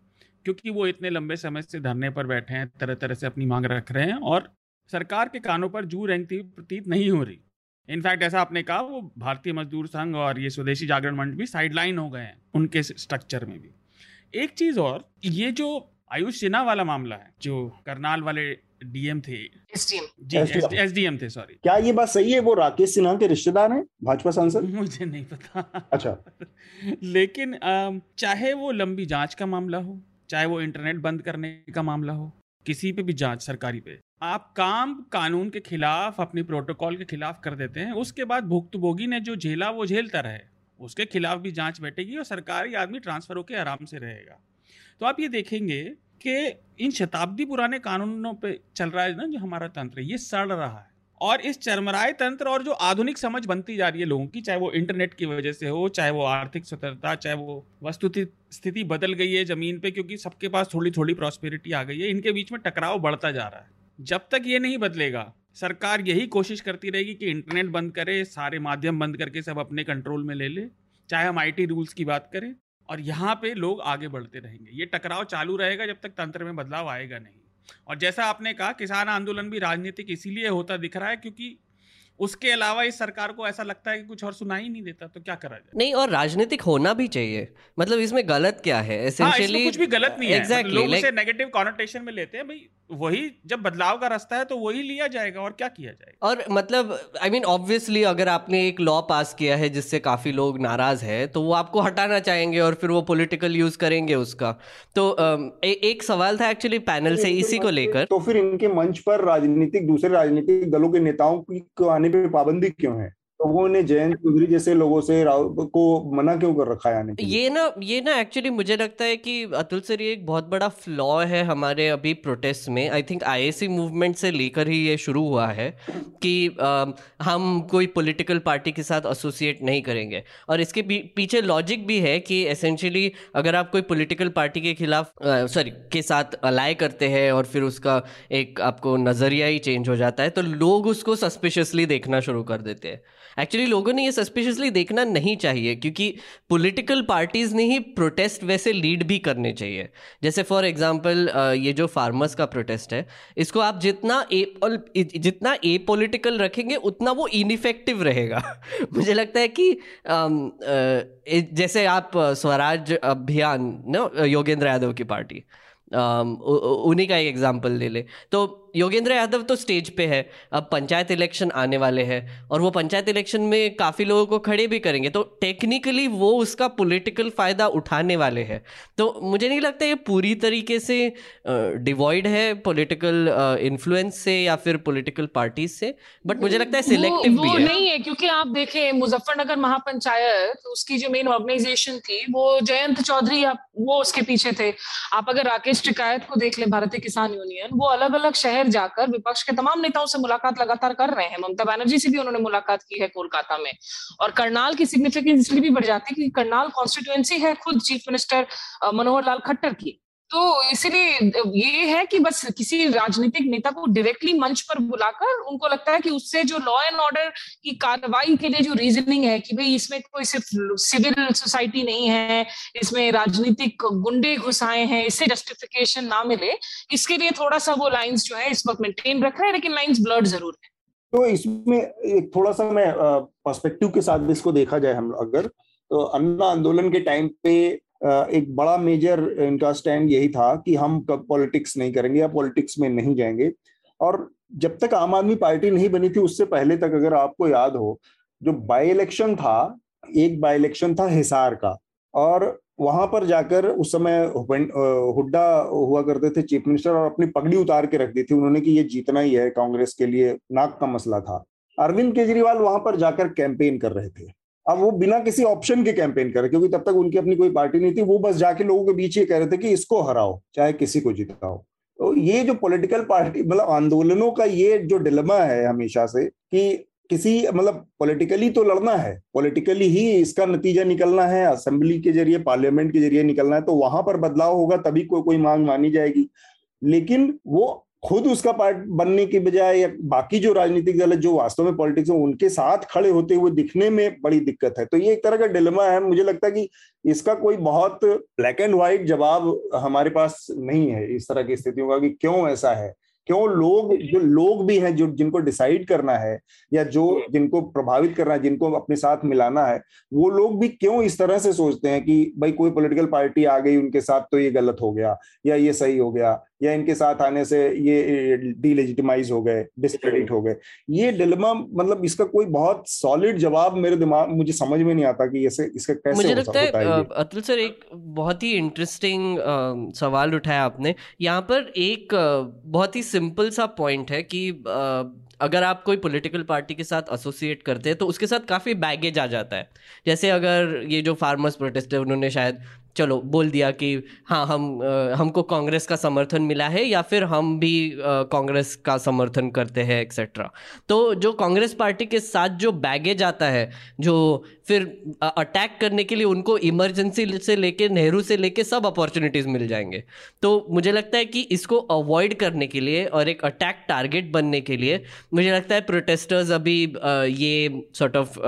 क्योंकि वो इतने लंबे समय से धरने पर बैठे हैं तरह तरह से अपनी मांग रख रहे हैं और सरकार के कानों पर जू रेंगती प्रतीत नहीं हो रही। इनफैक्ट ऐसा आपने कहा, वो भारतीय मजदूर संघ और ये स्वदेशी जागरण मंच भी साइडलाइन हो गए हैं, उनके स्ट्रक्चर में भी। एक चीज़ और, ये जो आयुष सिन्हा वाला मामला है, जो करनाल वाले डीएम थे। एस डी एम थे सॉरी। क्या ये बात सही है? वो राकेश सिन्हा के रिश्तेदार हैं? भाजपा सांसद? मुझे नहीं पता। अच्छा। लेकिन चाहे वो लंबी जाँच का मामला हो चाहे वो इंटरनेट बंद करने का मामला हो किसी पे भी जाँच सरकारी पे आप काम कानून के खिलाफ अपनी प्रोटोकॉल के खिलाफ कर देते हैं उसके बाद भुक्तभोगी ने जो झेला वो झेलता रहे। उसके खिलाफ भी जाँच बैठेगी और सरकारी आदमी ट्रांसफ़र होकर आराम से रहेगा। तो आप ये देखेंगे कि इन शताब्दी पुराने कानूनों पे चल रहा है ना जो हमारा तंत्र, ये सड़ रहा है। और इस चरमराए तंत्र और जो आधुनिक समझ बनती जा रही है लोगों की, चाहे वो इंटरनेट की वजह से हो, चाहे वो आर्थिक स्वतंत्रता, चाहे वो वस्तु स्थिति बदल गई है ज़मीन पे क्योंकि सबके पास थोड़ी थोड़ी प्रॉस्पेरिटी आ गई है, इनके बीच में टकराव बढ़ता जा रहा है। जब तक ये नहीं बदलेगा, सरकार यही कोशिश करती रहेगी कि इंटरनेट बंद करे, सारे माध्यम बंद करके सब अपने कंट्रोल में ले ले, चाहे हम आईटी रूल्स की बात करें। और यहाँ पे लोग आगे बढ़ते रहेंगे। ये टकराव चालू रहेगा जब तक तंत्र में बदलाव आएगा नहीं। और जैसा आपने कहा, किसान आंदोलन भी राजनीतिक इसीलिए होता दिख रहा है क्योंकि उसके अलावा इस सरकार को ऐसा लगता है कि कुछ और सुना ही नहीं देता तो क्या करा जाए? नहीं और राजनीतिक होना भी चाहिए। मतलब इसमें गलत क्या है? एसेंशियली हाँ, कुछ भी गलत नहीं exactly, है। मतलब लोग like, उसे नेगेटिव कॉनोटेशन में लेते हैं भाई वही जब बदलाव का रास्ता है तो वही लिया जाएगा और क्या किया जाएगा? और मतलब आई मीन ऑब्वियसली अगर आपने एक लॉ पास किया है जिससे काफ़ी लोग नाराज़ है तो वो आपको हटाना चाहेंगे और फिर वो पोलिटिकल यूज़ करेंगे उसका। तो ए, एक सवाल था एक्चुअली पैनल से इसी को लेकर। तो फिर इनके मंच पर राजनीतिक दूसरे राजनीतिक दलों के नेताओं की आने पे पाबंदी क्यों है? लोगों ने जयंत चौधरी जैसे लोगों से को मना क्यों कर रखा है ये ना ये ना एक्चुअली मुझे लगता है कि अतुल सर ये एक बहुत बड़ा फ्लॉ है हमारे अभी प्रोटेस्ट में। आई थिंक आईएसी मूवमेंट से लेकर ही ये शुरू हुआ है कि आ, हम कोई पॉलिटिकल पार्टी के साथ एसोसिएट नहीं करेंगे। और इसके पीछे लॉजिक भी है कि एसेंशियली अगर आप कोई पोलिटिकल पार्टी के खिलाफ सॉरी के साथ अलाय करते हैं और फिर उसका एक आपको नज़रिया ही चेंज हो जाता है तो लोग उसको सस्पिशियसली देखना शुरू कर देते हैं। एक्चुअली लोगों ने ये सस्पिशियसली देखना नहीं चाहिए, क्योंकि पॉलिटिकल पार्टीज़ ने ही प्रोटेस्ट वैसे लीड भी करने चाहिए। जैसे फॉर एग्जांपल ये जो फार्मर्स का प्रोटेस्ट है, इसको आप जितना ए जितना ए पोलिटिकल रखेंगे, उतना वो इनफेक्टिव रहेगा। (laughs) मुझे लगता है कि जैसे आप स्वराज अभियान, नो, योगेंद्र यादव की पार्टी उन्हीं का एक एग्ज़ाम्पल ले ले। तो योगेंद्र यादव तो स्टेज पे है अब पंचायत इलेक्शन आने वाले हैं और वो पंचायत इलेक्शन में काफ़ी लोगों को खड़े भी करेंगे। तो टेक्निकली वो उसका पॉलिटिकल फ़ायदा उठाने वाले हैं। तो मुझे नहीं लगता ये पूरी तरीके से डिवॉइड है पॉलिटिकल इन्फ्लुएंस से या फिर पॉलिटिकल पार्टीज़ से बट मुझे लगता है सिलेक्टिव भी है। नहीं है क्योंकि आप देखें मुजफ्फरनगर महापंचायत उसकी जो मेन ऑर्गेनाइजेशन थी वो जयंत चौधरी वो उसके पीछे थे। आप अगर राकेश टिकायत को देख लें भारतीय किसान यूनियन वो अलग अलग शहर शहर जाकर विपक्ष के तमाम नेताओं से मुलाकात लगातार कर रहे हैं। ममता बनर्जी से भी उन्होंने मुलाकात की है कोलकाता में। और करनाल की सिग्निफिकेंस इसलिए भी बढ़ जाती है क्योंकि करनाल कॉन्स्टिट्युएंसी है खुद चीफ मिनिस्टर मनोहर लाल खट्टर की। तो इसीलिए ये है कि बस किसी राजनीतिक नेता को डायरेक्टली मंच पर बुलाकर उनको लगता है कि उससे जो लॉ एंड ऑर्डर की कार्रवाई के लिए जो रीजनिंग है कि भाई इसमें कोई सिर्फ़ सिविल सोसाइटी नहीं है, इसमें राजनीतिक गुंडे घुसाए हैं, इससे जस्टिफिकेशन ना मिले, इसके लिए थोड़ा सा वो लाइन्स जो है इस वक्त मेंटेन रख रहे हैं, लेकिन लाइन्स ब्लड ज़रूर है। तो इसमें एक थोड़ा सा मैं पर्सपेक्टिव के साथ इसको देखा जाए हम अगर तो अन्ना आंदोलन के टाइम पे एक बड़ा मेजर इनका स्टैंड यही था कि हम कब पॉलिटिक्स नहीं करेंगे या पॉलिटिक्स में नहीं जाएँगे। और जब तक आम आदमी पार्टी नहीं बनी थी, उससे पहले तक अगर आपको याद हो, जो बाई इलेक्शन था, एक बाई इलेक्शन था हिसार का, और वहाँ पर जाकर उस समय हुड्डा हुआ करते थे चीफ मिनिस्टर और अपनी पगड़ी उतार के रख दी थी उन्होंने कि ये जीतना ही है कांग्रेस के लिए, नाक का मसला था। अरविंद केजरीवाल वहाँ पर जाकर कैंपेन कर रहे थे। अब वो बिना किसी ऑप्शन के कैंपेन कर रहे क्योंकि तब तक उनकी अपनी कोई पार्टी नहीं थी, वो बस जाके लोगों के बीच ये कह रहे थे कि इसको हराओ, चाहे किसी को जिताओ। तो ये जो पॉलिटिकल पार्टी मतलब आंदोलनों का ये जो डिलमा है हमेशा से, कि किसी मतलब पॉलिटिकली तो लड़ना है पॉलिटिकली ही इसका नतीजा निकलना है असेंबली के ज़रिए पार्लियामेंट के ज़रिए निकलना है तो वहाँ पर बदलाव होगा, तभी कोई कोई मांग मानी जाएगी। लेकिन वो खुद उसका पार्ट बनने की बजाय या बाकी जो राजनीतिक दल है, जो वास्तव में पॉलिटिक्स है उनके साथ खड़े होते हुए दिखने में बड़ी दिक्कत है। तो ये एक तरह का डिलेमा है। मुझे लगता है कि इसका कोई बहुत ब्लैक एंड व्हाइट जवाब हमारे पास नहीं है इस तरह की स्थितियों का कि क्यों ऐसा है? क्यों लोग, जो लोग भी हैं, जो, जिनको डिसाइड करना है या जो जिनको प्रभावित करना है, जिनको अपने साथ मिलाना है, वो लोग भी क्यों इस तरह से सोचते हैं कि, भाई, कोई पॉलिटिकल पार्टी आ गई उनके साथ तो ये गलत हो गया या ये सही हो गया? या इनके साथ आने से ये डीलेजिटिमाइज हो गए डिस्क्रेडिट हो गए। ये डिलेमा मतलब इसका कोई बहुत सॉलिड जवाब मेरे दिमाग मुझे समझ में नहीं आता कि ऐसे इसका कैसे मुझे लगता है अतुल सर एक बहुत ही इंटरेस्टिंग सवाल उठाया आपने। यहाँ पर एक बहुत ही सिंपल सा पॉइंट है कि अगर आप कोई पॉलिटिकल पार्टी के साथ एसोसिएट करते हैं तो उसके साथ काफ़ी बैगेज आ जाता है। जैसे अगर ये जो फार्मर्स प्रोटेस्ट है उन्होंने शायद चलो, बोल दिया कि हाँ हम हमको कांग्रेस का समर्थन मिला है या फिर हम भी कांग्रेस का समर्थन करते हैं एक्सेट्रा तो जो कांग्रेस पार्टी के साथ जो बैगेज आता है, जो फिर अटैक करने के लिए उनको इमरजेंसी से लेके, नेहरू से लेके सब अपॉर्चुनिटीज़ मिल जाएँगे। तो मुझे लगता है कि इसको अवॉइड करने के लिए और एक अटैक टारगेट बनने के लिए, मुझे लगता है प्रोटेस्टर्स अभी ये सॉर्ट ऑफ़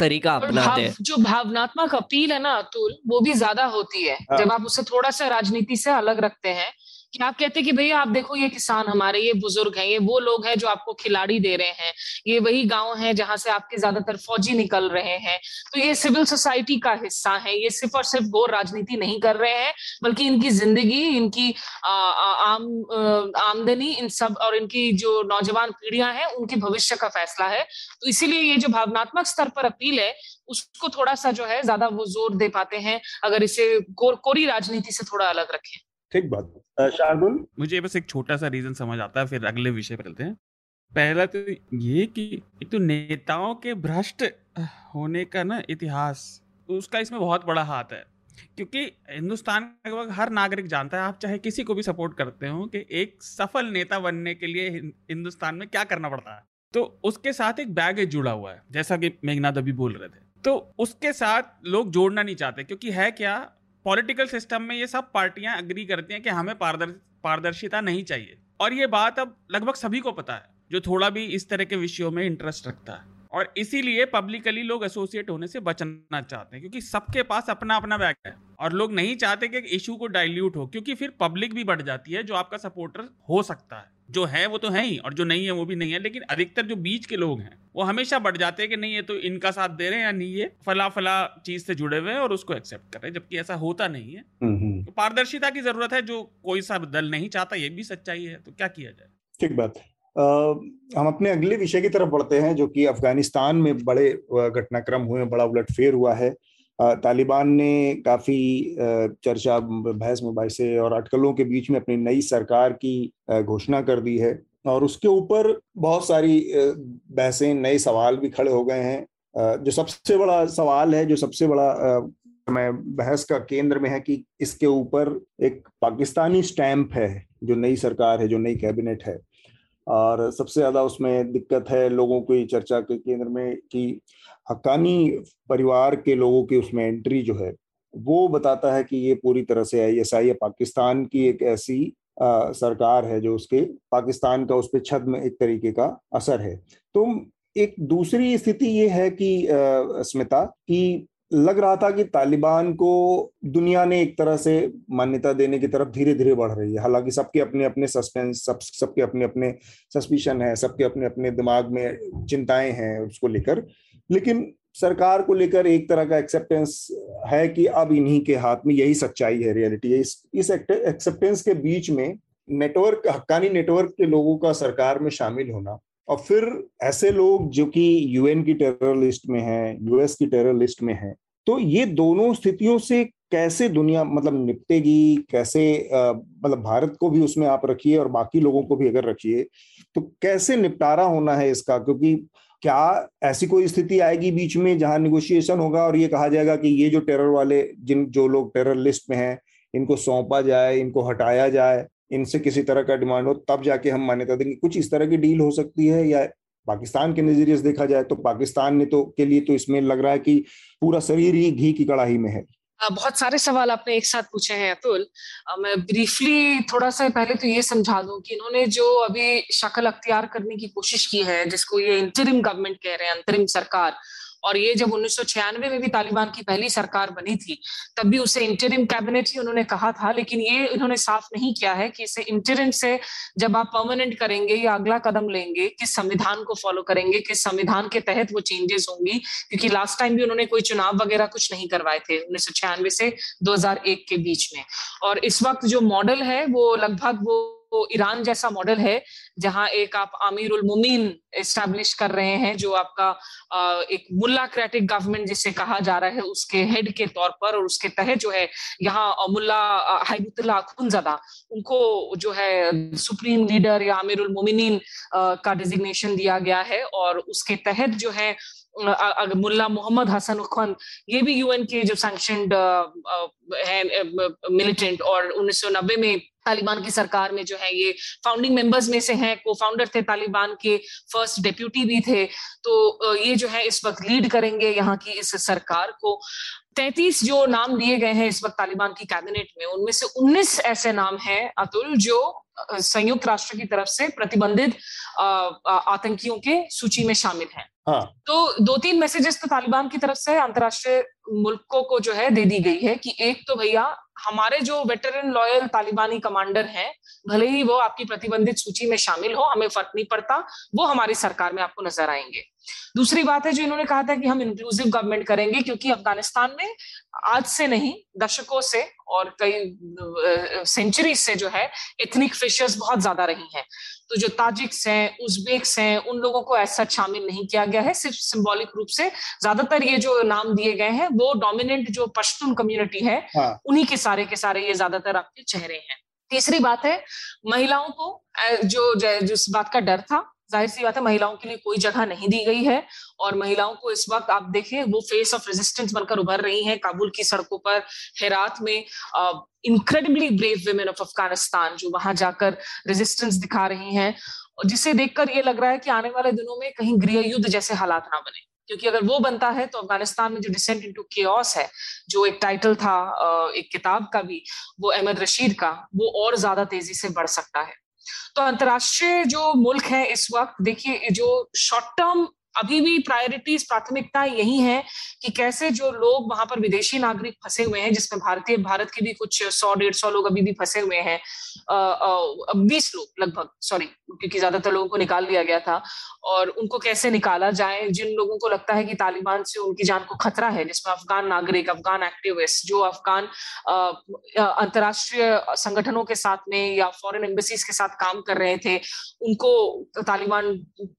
तरीका अपनाते हैं जो भावनात्मक अपील है ना अतुल वो भी ज़्यादा होती है हाँ। जब आप उसे थोड़ा सा राजनीति से अलग रखते हैं कि आप कहते कि भैया आप देखो ये किसान हमारे ये बुज़ुर्ग हैं ये वो लोग हैं जो आपको खिलाड़ी दे रहे हैं। ये वही गाँव है जहाँ से आपके ज़्यादातर फौजी निकल रहे हैं। तो ये सिविल सोसाइटी का हिस्सा है। ये सिर्फ़ और सिर्फ़ वो राजनीति नहीं कर रहे हैं बल्कि इनकी ज़िंदगी इनकी आ, आम आमदनी इन सब और इनकी जो नौजवान पीढ़ियाँ हैं उनके भविष्य का फैसला है। तो इसीलिए ये जो भावनात्मक स्तर पर अपील है उसको थोड़ा सा जो है ज़्यादा वो ज़ोर दे पाते हैं अगर इसे कोरी राजनीति से थोड़ा अलग रखें। ठीक बात शार्दुल? मुझे बस एक छोटा सा रीजन समझ आता है, फिर अगले विषय पर चलते हैं। पहला तो ये कि एक तो नेताओं के भ्रष्ट होने का ना इतिहास, उसका इसमें बहुत बड़ा हाथ है। क्योंकि हिंदुस्तान का हर नागरिक जानता है, आप चाहे किसी को भी सपोर्ट करते हो कि एक सफल नेता बनने के लिए हिंदुस्तान में क्या करना पड़ता है। तो उसके साथ एक बैगेज जुड़ा हुआ है, जैसा कि मेघनाथ अभी बोल रहे थे। तो उसके साथ लोग जोड़ना नहीं चाहते, क्योंकि है क्या पॉलिटिकल सिस्टम में ये सब पार्टियाँ अग्री करती हैं कि हमें पारदर्श, पारदर्शिता नहीं चाहिए। और ये बात अब लगभग सभी को पता है, जो थोड़ा भी इस तरह के विषयों में इंटरेस्ट रखता है। और इसीलिए पब्लिकली लोग एसोसिएट होने से बचना चाहते हैं, क्योंकि सबके पास अपना अपना बैग है। और लोग नहीं चाहते कि इशू को डाइल्यूट हो, क्योंकि फिर पब्लिक भी बढ़ जाती है, जो आपका सपोर्टर हो सकता है। जो है वो तो है ही और जो नहीं है वो भी नहीं है लेकिन अधिकतर जो बीच के लोग हैं वो हमेशा बढ़ जाते हैं कि नहीं ये तो इनका साथ दे रहे हैं या नहीं ये फला फला चीज़ से जुड़े हुए हैं और उसको एक्सेप्ट कर रहे हैं जबकि ऐसा होता नहीं है। हम्म, हम्म। तो पारदर्शिता की ज़रूरत है जो कोई सा दल नहीं चाहता ये भी सच्चाई है तो क्या किया जाए? ठीक बात। हम अपने अगले विषय की तरफ़ बढ़ते हैं जो कि अफ़गानिस्तान में बड़े घटनाक्रम हुए बड़ा उलटफेर हुआ है। तालिबान ने काफ़ी चर्चा, बहस मुबासे और अटकलों के बीच में अपनी नई सरकार की घोषणा कर दी है और उसके ऊपर बहुत सारी बहसें, नए सवाल भी खड़े हो गए हैं। जो सबसे बड़ा सवाल है, जो सबसे बड़ा मैं बहस का केंद्र में है कि इसके ऊपर एक पाकिस्तानी स्टैंप है, जो नई सरकार है, जो नई कैबिनेट है। और सबसे ज़्यादा उसमें दिक्कत है लोगों की चर्चा के केंद्र में कि हकानी परिवार के लोगों की उसमें एंट्री जो है वो बताता है कि ये पूरी तरह से आई एस आई पाकिस्तान की एक ऐसी आ, सरकार है जो उसके पाकिस्तान का उस पर छद में एक तरीके का असर है। तो एक दूसरी स्थिति ये है कि स्मिता कि लग रहा था कि तालिबान को दुनिया ने एक तरह से मान्यता देने की तरफ़ धीरे धीरे बढ़ रही है। हालाँकि सबके अपने अपने सस्पेंस, सब, सबके अपने अपने सस्पिशन है, सबके अपने अपने दिमाग में चिंताएँ हैं उसको लेकर। लेकिन सरकार को लेकर एक तरह का एक्सेप्टेंस है कि अब इन्हीं के हाथ में यही सच्चाई है रियलिटी है। इस इस एक्सेप्टेंस के बीच में नेटवर्क हक्कानी नेटवर्क के लोगों का सरकार में शामिल होना और फिर ऐसे लोग जो कि यूएन की टेरर लिस्ट में है यूएस की टेरर लिस्ट में है तो ये दोनों स्थितियों से कैसे दुनिया मतलब निपटेगी, कैसे मतलब भारत को भी उसमें आप रखिए और बाकी लोगों को भी अगर रखिए तो कैसे निपटारा होना है इसका? क्योंकि क्या ऐसी कोई स्थिति आएगी बीच में जहाँ निगोशिएशन होगा और ये कहा जाएगा कि ये जो टेरर वाले जिन, जो लोग टेरर लिस्ट में हैं, इनको सौंपा जाए, इनको हटाया जाए इनसे किसी तरह का डिमांड हो, तब जाके हम मान्यता देंगे। कुछ इस तरह की डील हो सकती है, या पाकिस्तान के नज़रिए से देखा जाए तो पाकिस्तान ने तो के लिए तो इसमें लग रहा है कि पूरा शरीर ही घी की कड़ाही में है। बहुत सारे सवाल आपने एक साथ पूछे हैं अतुल। मैं ब्रीफली थोड़ा सा पहले तो ये समझा दूँ कि इन्होंने जो अभी शक्ल अख्तियार करने की कोशिश की है, जिसको ये इंटरिम गवर्नमेंट कह रहे हैं, अंतरिम सरकार और ये जब उन्नीस सौ छियानवे में भी तालिबान की पहली सरकार बनी थी, तब भी उसे इंटरिम कैबिनेट ही उन्होंने कहा था, लेकिन ये इन्होंने साफ़ नहीं किया है कि इसे इंटरिम से जब आप परमानेंट करेंगे या अगला कदम लेंगे, किस संविधान को फॉलो करेंगे, किस संविधान के तहत वो चेंजेस होंगी, क्योंकि लास्ट टाइम भी उन्होंने कोई चुनाव वगैरह कुछ नहीं करवाए थे, उन्नीस सौ छियानवे से 2001 के बीच में। और इस वक्त जो मॉडल है, वो लगभग वो वो ईरान जैसा मॉडल है, जहाँ एक आप आमिर उल मुमीन एस्टैब्लिश कर रहे हैं, जो आपका एक मुल्ला क्रेटिक गवर्नमेंट जिसे कहा जा रहा है, उसके हेड के तौर पर और उसके तहत जो है, यहाँ मुल्ला हाइबुतुल्ला खुनजदा उनको जो है सुप्रीम लीडर या आमिर उल मुमिनीन का डिजिग्नेशन दिया गया है और उसके तहत जो है मुल्ला मोहम्मद हसन खान ये भी यूएन के जो सैंक्शनड है मिलिटेंट और 1990 में तालिबान की सरकार में जो है ये फाउंडिंग मेंबर्स में से हैं को फाउंडर थे तालिबान के फ़र्स्ट डेप्यूटी भी थे। तो ये जो है इस वक्त लीड करेंगे यहाँ की इस सरकार को। तैतीस जो नाम दिए गए हैं इस वक्त तालिबान की कैबिनेट में, उनमें से 19 ऐसे नाम हैं, अतुल, जो संयुक्त राष्ट्र की तरफ़ से प्रतिबंधित आतंकियों के सूची में शामिल हैं। हाँ. तो दो तीन मैसेजेस तो तालिबान की तरफ़ से अंतरराष्ट्रीय मुल्कों को जो है दे दी गई है कि एक तो भैया, हमारे जो वेटरन लॉयल तालिबानी कमांडर हैं भले ही वो आपकी प्रतिबंधित सूची में शामिल हो हमें फ़र्क नहीं पड़ता वो हमारी सरकार में आपको नज़र आएँगे। दूसरी बात है जो इन्होंने कहा था कि हम इंक्लूसिव गवर्नमेंट करेंगे क्योंकि अफ़गानिस्तान में आज से नहीं दशकों से और कई सेंचुरी से जो है एथनिक फिशर्स बहुत ज़्यादा रही हैं। तो जो ताजिक्स हैं उज्बेक्स हैं उन लोगों को ऐसा शामिल नहीं किया गया है सिर्फ़ सिंबॉलिक रूप से। ज़्यादातर ये जो नाम दिए गए हैं वो डोमिनेंट जो पश्तून कम्युनिटी है हाँ। उन्हीं के सारे के सारे ये ज़्यादातर आपके चेहरे हैं। तीसरी बात है, महिलाओं को जो जिस बात का डर था, ज़ाहिर सी बात है महिलाओं के लिए कोई जगह नहीं दी गई है और महिलाओं को इस वक्त आप देखें वो फेस ऑफ़ रेजिस्टेंस बनकर उभर रही हैं काबुल की सड़कों पर, हेरात में incredibly brave women of Afghanistan जो वहाँ जाकर रेजिस्टेंस दिखा रही हैं, जिसे देखकर ये लग रहा है कि आने वाले दिनों में कहीं गृह युद्ध जैसे हालात ना बने। क्योंकि अगर वो बनता है तो अफ़गानिस्तान में जो डिसेंट इनटू केओस है, जो एक टाइटल था एक किताब का भी, वो अहमद रशीद का, वो और ज़्यादा तेज़ी से बढ़ सकता है। तो अंतर्राष्ट्रीय जो मुल्क है इस वक्त, देखिए, जो शॉर्ट टर्म अभी भी प्रायोरिटीज प्राथमिकता यही है कि कैसे जो लोग वहाँ पर विदेशी नागरिक फंसे हुए हैं, जिसमें भारतीय, भारत के भी कुछ सौ, डेढ़ सौ लोग अभी भी फंसे हुए हैं बीस लोग लगभग सॉरी क्योंकि ज़्यादातर लोगों को निकाल दिया गया था, और उनको कैसे निकाला जाए, जिन लोगों को लगता है कि तालिबान से उनकी जान को खतरा है, जिसमें अफगान नागरिक, अफगान एक्टिविस्ट जो अफगान अंतरराष्ट्रीय संगठनों के साथ में या फॉरेन एम्बेसीज के साथ काम कर रहे थे, उनको तालिबान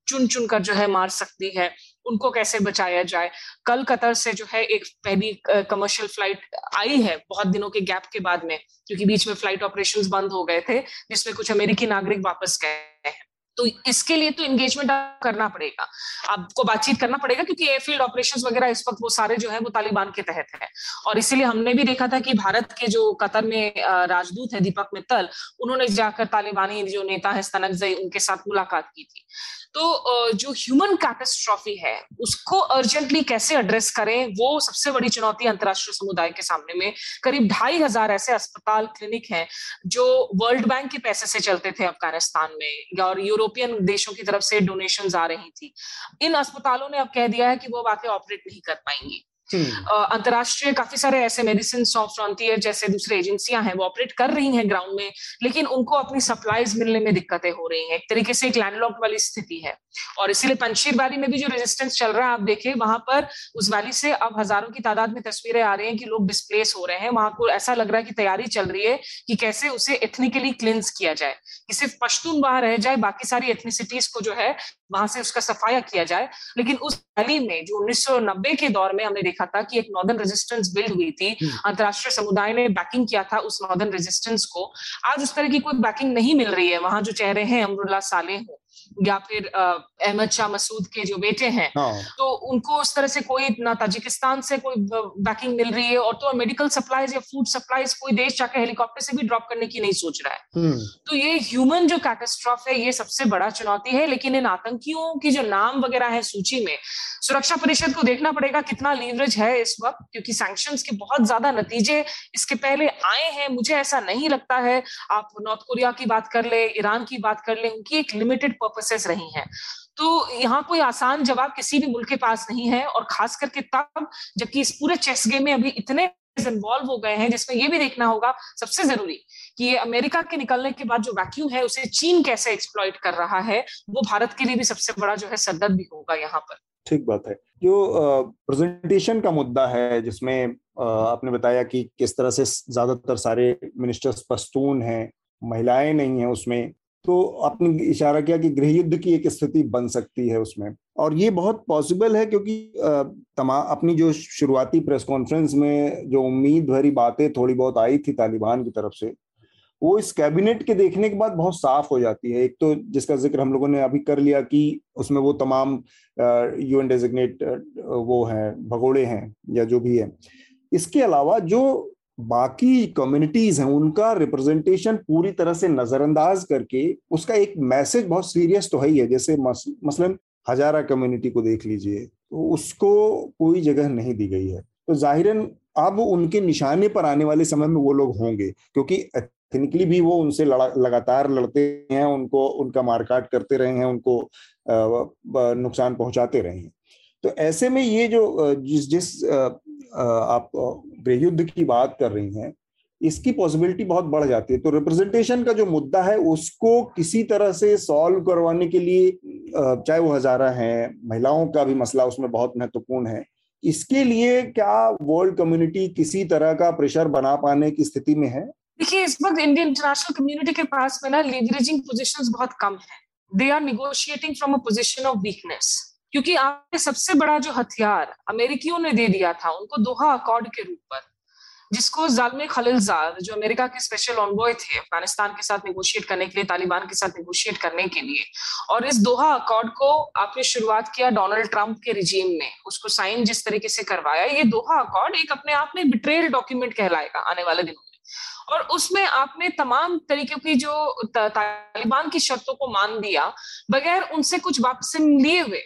चुन चुन कर जो है मार सकती है, उनको कैसे बचाया जाए? कल कतर से जो है एक पहली कमर्शियल फ़्लाइट आई है बहुत दिनों के गैप के बाद में, क्योंकि बीच में फ़्लाइट ऑपरेशंस बंद हो गए थे, जिसमें कुछ अमेरिकी नागरिक वापस गए हैं। तो इसके लिए तो एंगेजमेंट करना पड़ेगा। आपको बातचीत करना पड़ेगा क्योंकि एयरफील्ड ऑपरेशंस वगैरह इस वक्त वो सारे जो है वो तालिबान के तहत है। और इसीलिए हमने भी देखा था कि भारत के जो कतर में राजदूत है दीपक मित्तल, उन्होंने जाकर तालिबानी जो नेता है स्तनक उनके साथ मुलाकात की थी। तो जो ह्यूमन कैटेस्ट्रॉफी है, उसको अर्जेंटली कैसे एड्रेस करें, वो सबसे बड़ी चुनौती अंतर्राष्ट्रीय समुदाय के सामने में। करीब ढाई हज़ार ऐसे अस्पताल क्लिनिक हैं, जो वर्ल्ड बैंक के पैसे से चलते थे अफ़गानिस्तान में, और यूरोपियन देशों की तरफ़ से डोनेशन आ रही थी इन अस्पतालों ने अब कह दिया है कि वो वाकई ऑपरेट नहीं कर पाएँगी। अंतरराष्ट्रीय काफ़ी सारे ऐसे मेडिसिन सॉफ्ट फ्रंटियर जैसे दूसरे एजेंसियाँ हैं, वो ऑपरेट कर रही हैं ग्राउंड में, लेकिन उनको अपनी सप्लाईज मिलने में दिक्कतें हो रही हैं। एक तरीके से एक लैंडलॉक वाली स्थिति है। और इसीलिए पंशीर वैली में भी जो रेजिस्टेंस चल रहा है, आप देखें वहाँ पर उस वैली से अब हज़ारों की तादाद में तस्वीरें आ रही हैं कि लोग डिस्प्लेस हो रहे हैं। वहाँ को ऐसा लग रहा है कि तैयारी चल रही है कि कैसे उसे एथनिकली क्लिन्स किया जाए, कि सिर्फ़ पश्तून वहाँ रह जाए, बाकी सारी एथनिसिटीज को जो है वहाँ से उसका सफाया किया जाए। लेकिन उस रैली में जो 1990 के दौर में हमने देखा था कि एक नॉर्दर्न रेजिस्टेंस बिल्ड हुई थी अंतर्राष्ट्रीय समुदाय ने बैकिंग किया था उस नॉर्दर्न रेजिस्टेंस को। आज उस तरह की कोई बैकिंग नहीं मिल रही है। वहाँ जो चेहरे हैं अमरुल्ला साले हो या फिर अहमद शाह मसूद के जो बेटे हैं हाँ। तो उनको उस तरह से कोई ना ताजिकिस्तान से कोई बैकिंग मिल रही है और तो मेडिकल सप्लाईज या फ़ूड सप्लाईज कोई देश जाकर हेलीकॉप्टर से भी ड्रॉप करने की नहीं सोच रहा है हम्म। तो ये ह्यूमन जो कैटेस्ट्रॉफ है ये सबसे बड़ा चुनौती है लेकिन इन आतंकियों की जो नाम वगैरह है सूची में सुरक्षा परिषद को देखना पड़ेगा कितना लीवरेज है इस वक्त क्योंकि सैंक्शन के बहुत ज़्यादा नतीजे इसके पहले आए हैं मुझे ऐसा नहीं लगता है आप नॉर्थ कोरिया की बात कर ले ईरान की बात कर ले उनकी एक लिमिटेड पर्पसेस रही हैं। तो यहाँ कोई आसान जवाब किसी भी मुल्क के पास नहीं है और खास करके तब जबकि इस पूरे चेस गेम में अभी इतने इन्वॉल्व हो गए हैं, जिसमें ये भी देखना होगा सबसे ज़रूरी कि ये अमेरिका के निकलने के बाद जो वैक्यूम है, उसे चीन कैसे एक्सप्लॉइट कर रहा है, वो भारत के लिए भी सबसे बड़ा जो है सदद भी होगा यहाँ पर। ठीक बात है। जो प्रेजेंटेशन का मुद्दा है, जिसमें आपने बताया कि किस तरह से ज़्यादातर सारे मिनिस्टर्स पस्तून हैं, महिलाएँ नहीं हैं उसमें तो आपने इशारा किया कि गृह युद्ध की एक स्थिति बन सकती है उसमें। और ये बहुत पॉसिबल है क्योंकि तमाम अपनी जो शुरुआती प्रेस कॉन्फ्रेंस में जो उम्मीद भरी बातें थोड़ी बहुत आई थी तालिबान की तरफ़ से, वो इस कैबिनेट के देखने के बाद बहुत साफ़ हो जाती है। एक तो जिसका ज़िक्र हम लोगों ने अभी कर लिया कि उसमें वो तमाम यूएन डेजिग्नेट वो हैं, भगोड़े हैं या जो भी है। इसके अलावा जो बाकी कम्युनिटीज हैं उनका रिप्रेजेंटेशन पूरी तरह से नजरअंदाज करके उसका एक मैसेज बहुत सीरियस तो है ही है जैसे मस, मसलन हजारा कम्युनिटी को देख लीजिए तो उसको कोई जगह नहीं दी गई है। तो जाहिरन अब उनके निशाने पर आने वाले समय में वो लोग होंगे क्योंकि एथनिकली भी वो उनसे लगातार लड़ते हैं उनको उनका मारकाट करते रहे हैं उनको नुकसान पहुंचाते रहे हैं। तो ऐसे में ये जो जिस जिस आप गृह युद्ध की बात कर रही हैं, इसकी पॉसिबिलिटी बहुत बढ़ जाती है। तो रिप्रेजेंटेशन का जो मुद्दा है, उसको किसी तरह से सॉल्व करवाने के लिए चाहे वो हजारा है, महिलाओं का भी मसला उसमें बहुत महत्वपूर्ण है, इसके लिए क्या वर्ल्ड कम्युनिटी किसी तरह का प्रेशर बना पाने की स्थिति में है? देखिए, इस वक्त इंडियन इंटरनेशनल कम्युनिटी के पास में ना लीवरेजिंग पोजिशन बहुत कम है। They are negotiating from a position of weakness क्योंकि आपने सबसे बड़ा जो हथियार अमेरिकियों ने दे दिया था, उनको दोहा अकॉर्ड के रूप पर, जिसको जालमे खलीलजाद जो अमेरिका के स्पेशल ऑनबॉय थे, अफ़गानिस्तान के साथ नेगोशिएट करने के लिए, तालिबान के साथ नेगोशिएट करने के लिए, और इस दोहा अकॉर्ड को आपने शुरुआत किया डोनाल्ड ट्रंप के रिजीम में, उसको साइन जिस तरीके से करवाया, ये दोहा अकॉर्ड एक अपने आप में बिट्रेल डॉक्यूमेंट कहलाएगा आने वाले दिनों में। और उसमें आपने तमाम तरीके की जो तालिबान की शर्तों को मान दिया, बगैर उनसे कुछ वापस लिए हुए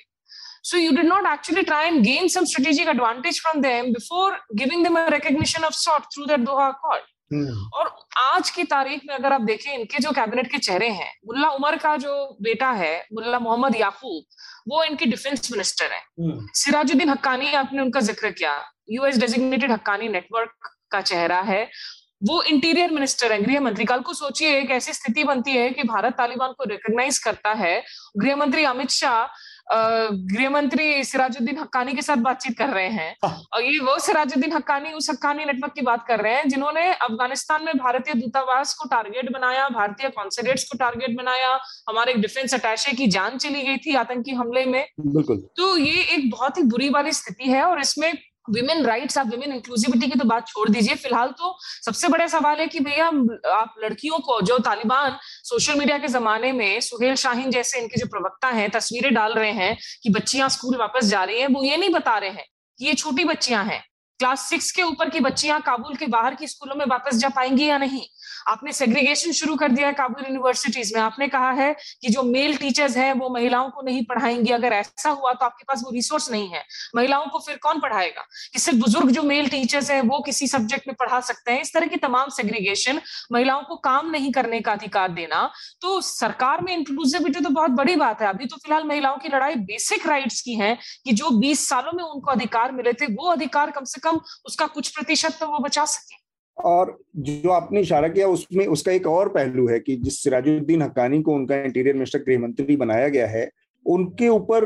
So you did not actually try and gain some strategic advantage from them before giving them a recognition of sort through that Doha Accord. Hmm. और आज की तारीख में अगर आप देखें इनके जो कैबिनेट के चेहरे हैं मुल्ला उमर का जो बेटा है मुल्ला मोहम्मद याकूब वो इनकी डिफेंस मिनिस्टर है hmm. सिराजुद्दीन हक्कानी आपने उनका ज़िक्र किया यूएस डेजिग्नेटेड हक्कानी नेटवर्क का चेहरा है वो इंटीरियर मिनिस्टर है गृह मंत्री कल को सोचिए एक ऐसी स्थिति बनती है कि भारत तालिबान को रिकॉग्नाइज करता है गृह मंत्री अमित शाह गृह मंत्री सिराजुद्दीन हक्कानी के साथ बातचीत कर रहे हैं। हाँ। और ये वो सिराजुद्दीन हक्कानी उस हक्कानी नेटवर्क की बात कर रहे हैं जिन्होंने अफ़गानिस्तान में भारतीय दूतावास को टारगेट बनाया भारतीय कॉन्सुलेट्स को टारगेट बनाया हमारे डिफेंस अटैचे की जान चली गई थी आतंकी हमले में। बिल्कुल। तो ये एक बहुत ही बुरी वाली स्थिति है और इसमें विमेन राइट्स आप विमेन इंक्लूसिविटी की तो बात छोड़ दीजिए। फ़िलहाल तो सबसे बड़ा सवाल है कि भैया आप लड़कियों को, जो तालिबान सोशल मीडिया के जमाने में सुहेल शाहीन जैसे इनके जो प्रवक्ता हैं, तस्वीरें डाल रहे हैं कि बच्चियाँ स्कूल वापस जा रही हैं, वो ये नहीं बता रहे हैं कि ये छोटी बच्चियाँ हैं। क्लास सिक्स के ऊपर की बच्चियाँ काबुल के बाहर की स्कूलों में वापस जा पाएँगी या नहीं? आपने सेग्रीगेशन शुरू कर दिया है काबुल यूनिवर्सिटीज में। आपने कहा है कि जो मेल टीचर्स हैं, वो महिलाओं को नहीं पढ़ाएँगे। अगर ऐसा हुआ तो आपके पास वो रिसोर्स नहीं है। महिलाओं को फिर कौन पढ़ाएगा? कि सिर्फ़ बुज़ुर्ग जो मेल टीचर्स हैं, वो किसी सब्जेक्ट में पढ़ा सकते हैं। इस तरह की तमाम सेग्रीगेशन महिलाओं को काम नहीं करने का अधिकार देना। तो सरकार में इंक्लूसिविटी तो बहुत बड़ी बात है। अभी तो फ़िलहाल महिलाओं की लड़ाई बेसिक राइट्स की है कि जो 20 सालों में उनको अधिकार मिले थे, वो अधिकार कम से कम उसका कुछ प्रतिशत तो वो बचा सके। और जो आपने इशारा किया, उसमें उसका एक और पहलू है कि जिस सिराजुद्दीन हक्कानी को उनका इंटीरियर मिनिस्टर गृह मंत्री बनाया गया है, उनके ऊपर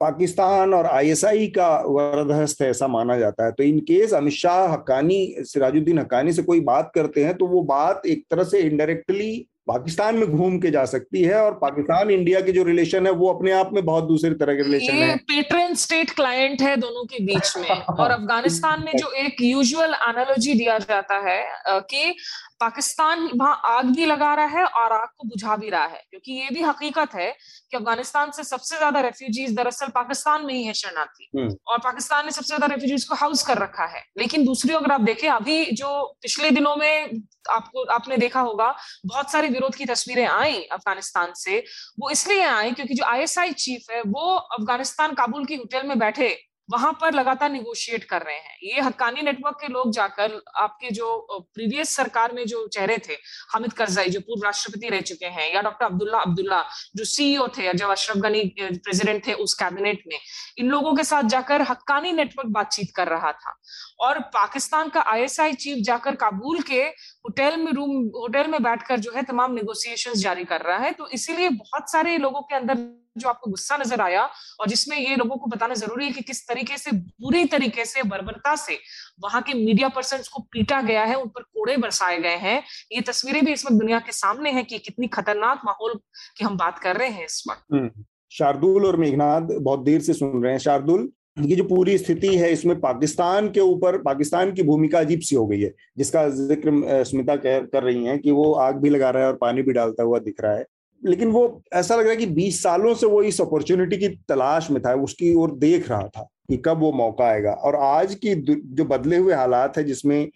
पाकिस्तान और आईएसआई का वरदहस्त है ऐसा माना जाता है। तो इन केस अमित शाह, हक्कानी, सिराजुद्दीन हक्कानी से कोई बात करते हैं तो वो बात एक तरह से इनडायरेक्टली पाकिस्तान में घूम के जा सकती है और पाकिस्तान इंडिया के जो रिलेशन है वो अपने आप में बहुत दूसरे तरह के रिलेशन ये है। पेट्रन स्टेट क्लाइंट है दोनों के बीच में। और (laughs) अफ़गानिस्तान में जो एक यूजुअल एनालॉजी दिया जाता है कि पाकिस्तान वहाँ आग भी लगा रहा है और आग को बुझा भी रहा है क्योंकि ये भी हकीकत है कि अफ़गानिस्तान से सबसे ज़्यादा रेफ्यूजीज दरअसल पाकिस्तान में ही है शरणार्थी हम्म। और पाकिस्तान ने सबसे ज़्यादा रेफ्यूजीज को हाउस कर रखा है लेकिन दूसरी अगर आप देखें अभी जो पिछले दिनों में आपको आपने देखा होगा बहुत सारी विरोध की तस्वीरें आई अफ़गानिस्तान से वो इसलिए आई क्योंकि जो आईएसआई चीफ है वो अफ़गानिस्तान काबुल की होटल में बैठे वहाँ पर लगातार निगोशिएट कर रहे हैं। ये हक्कानी नेटवर्क के लोग जाकर आपके जो प्रीवियस सरकार में जो चेहरे थे, हामिद करजाई, जो पूर्व राष्ट्रपति रह चुके हैं, या डॉक्टर अब्दुल्ला अब्दुल्ला, जो सीईओ थे, जब अशरफ गनी प्रेसिडेंट थे उस कैबिनेट में, इन लोगों के साथ जाकर हक्कानी नेटवर्क बातचीत कर रहा था। और पाकिस्तान का आईएसआई चीफ जाकर काबुल के होटल में रूम होटल में बैठकर जो है तमाम निगोसिएशन जारी कर रहा है। तो इसीलिए बहुत सारे लोगों के अंदर जो आपको गुस्सा नज़र आया और जिसमें ये लोगों को बताना ज़रूरी है कि किस तरीके से, बुरी तरीके से, बर्बरता से वहाँ के मीडिया पर्सन को पीटा गया है, उन पर कोड़े बरसाए गए हैं। ये तस्वीरें भी इस वक्त दुनिया के सामने है कि कितनी खतरनाक माहौल की हम बात कर रहे हैं इस वक्त। हम्म। शार्दुल और मेघनाथ बहुत देर से सुन रहे हैं। शार्दुल, ये जो पूरी स्थिति है, इसमें पाकिस्तान के ऊपर, पाकिस्तान की भूमिका अजीब सी हो गई है, जिसका ज़िक्र स्मिता कह, कर रही हैं कि वो आग भी लगा रहा है और पानी भी डालता हुआ दिख रहा है। लेकिन वो ऐसा लग रहा है कि 20 सालों से वो इस अपॉर्चुनिटी की तलाश में था, उसकी ओर देख रहा था कि कब वो मौका आएगा। और आज की जो बदले हुए हालात है, जिसमें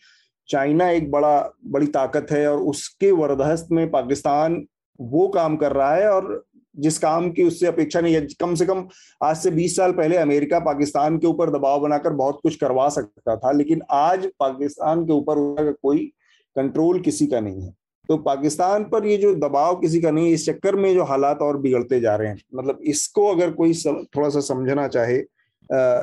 चाइना एक बड़ा, बड़ी ताकत है और उसके वरदहस्त में पाकिस्तान वो काम कर रहा है और जिस काम की उससे अपेक्षा नहीं है, कम से कम आज से 20 साल पहले अमेरिका पाकिस्तान के ऊपर दबाव बनाकर बहुत कुछ करवा सकता था, लेकिन आज पाकिस्तान के ऊपर कोई कंट्रोल किसी का नहीं है। तो पाकिस्तान पर ये जो दबाव किसी का नहीं इस चक्कर में जो हालात और बिगड़ते जा रहे हैं मतलब इसको अगर कोई थोड़ा सा समझना चाहे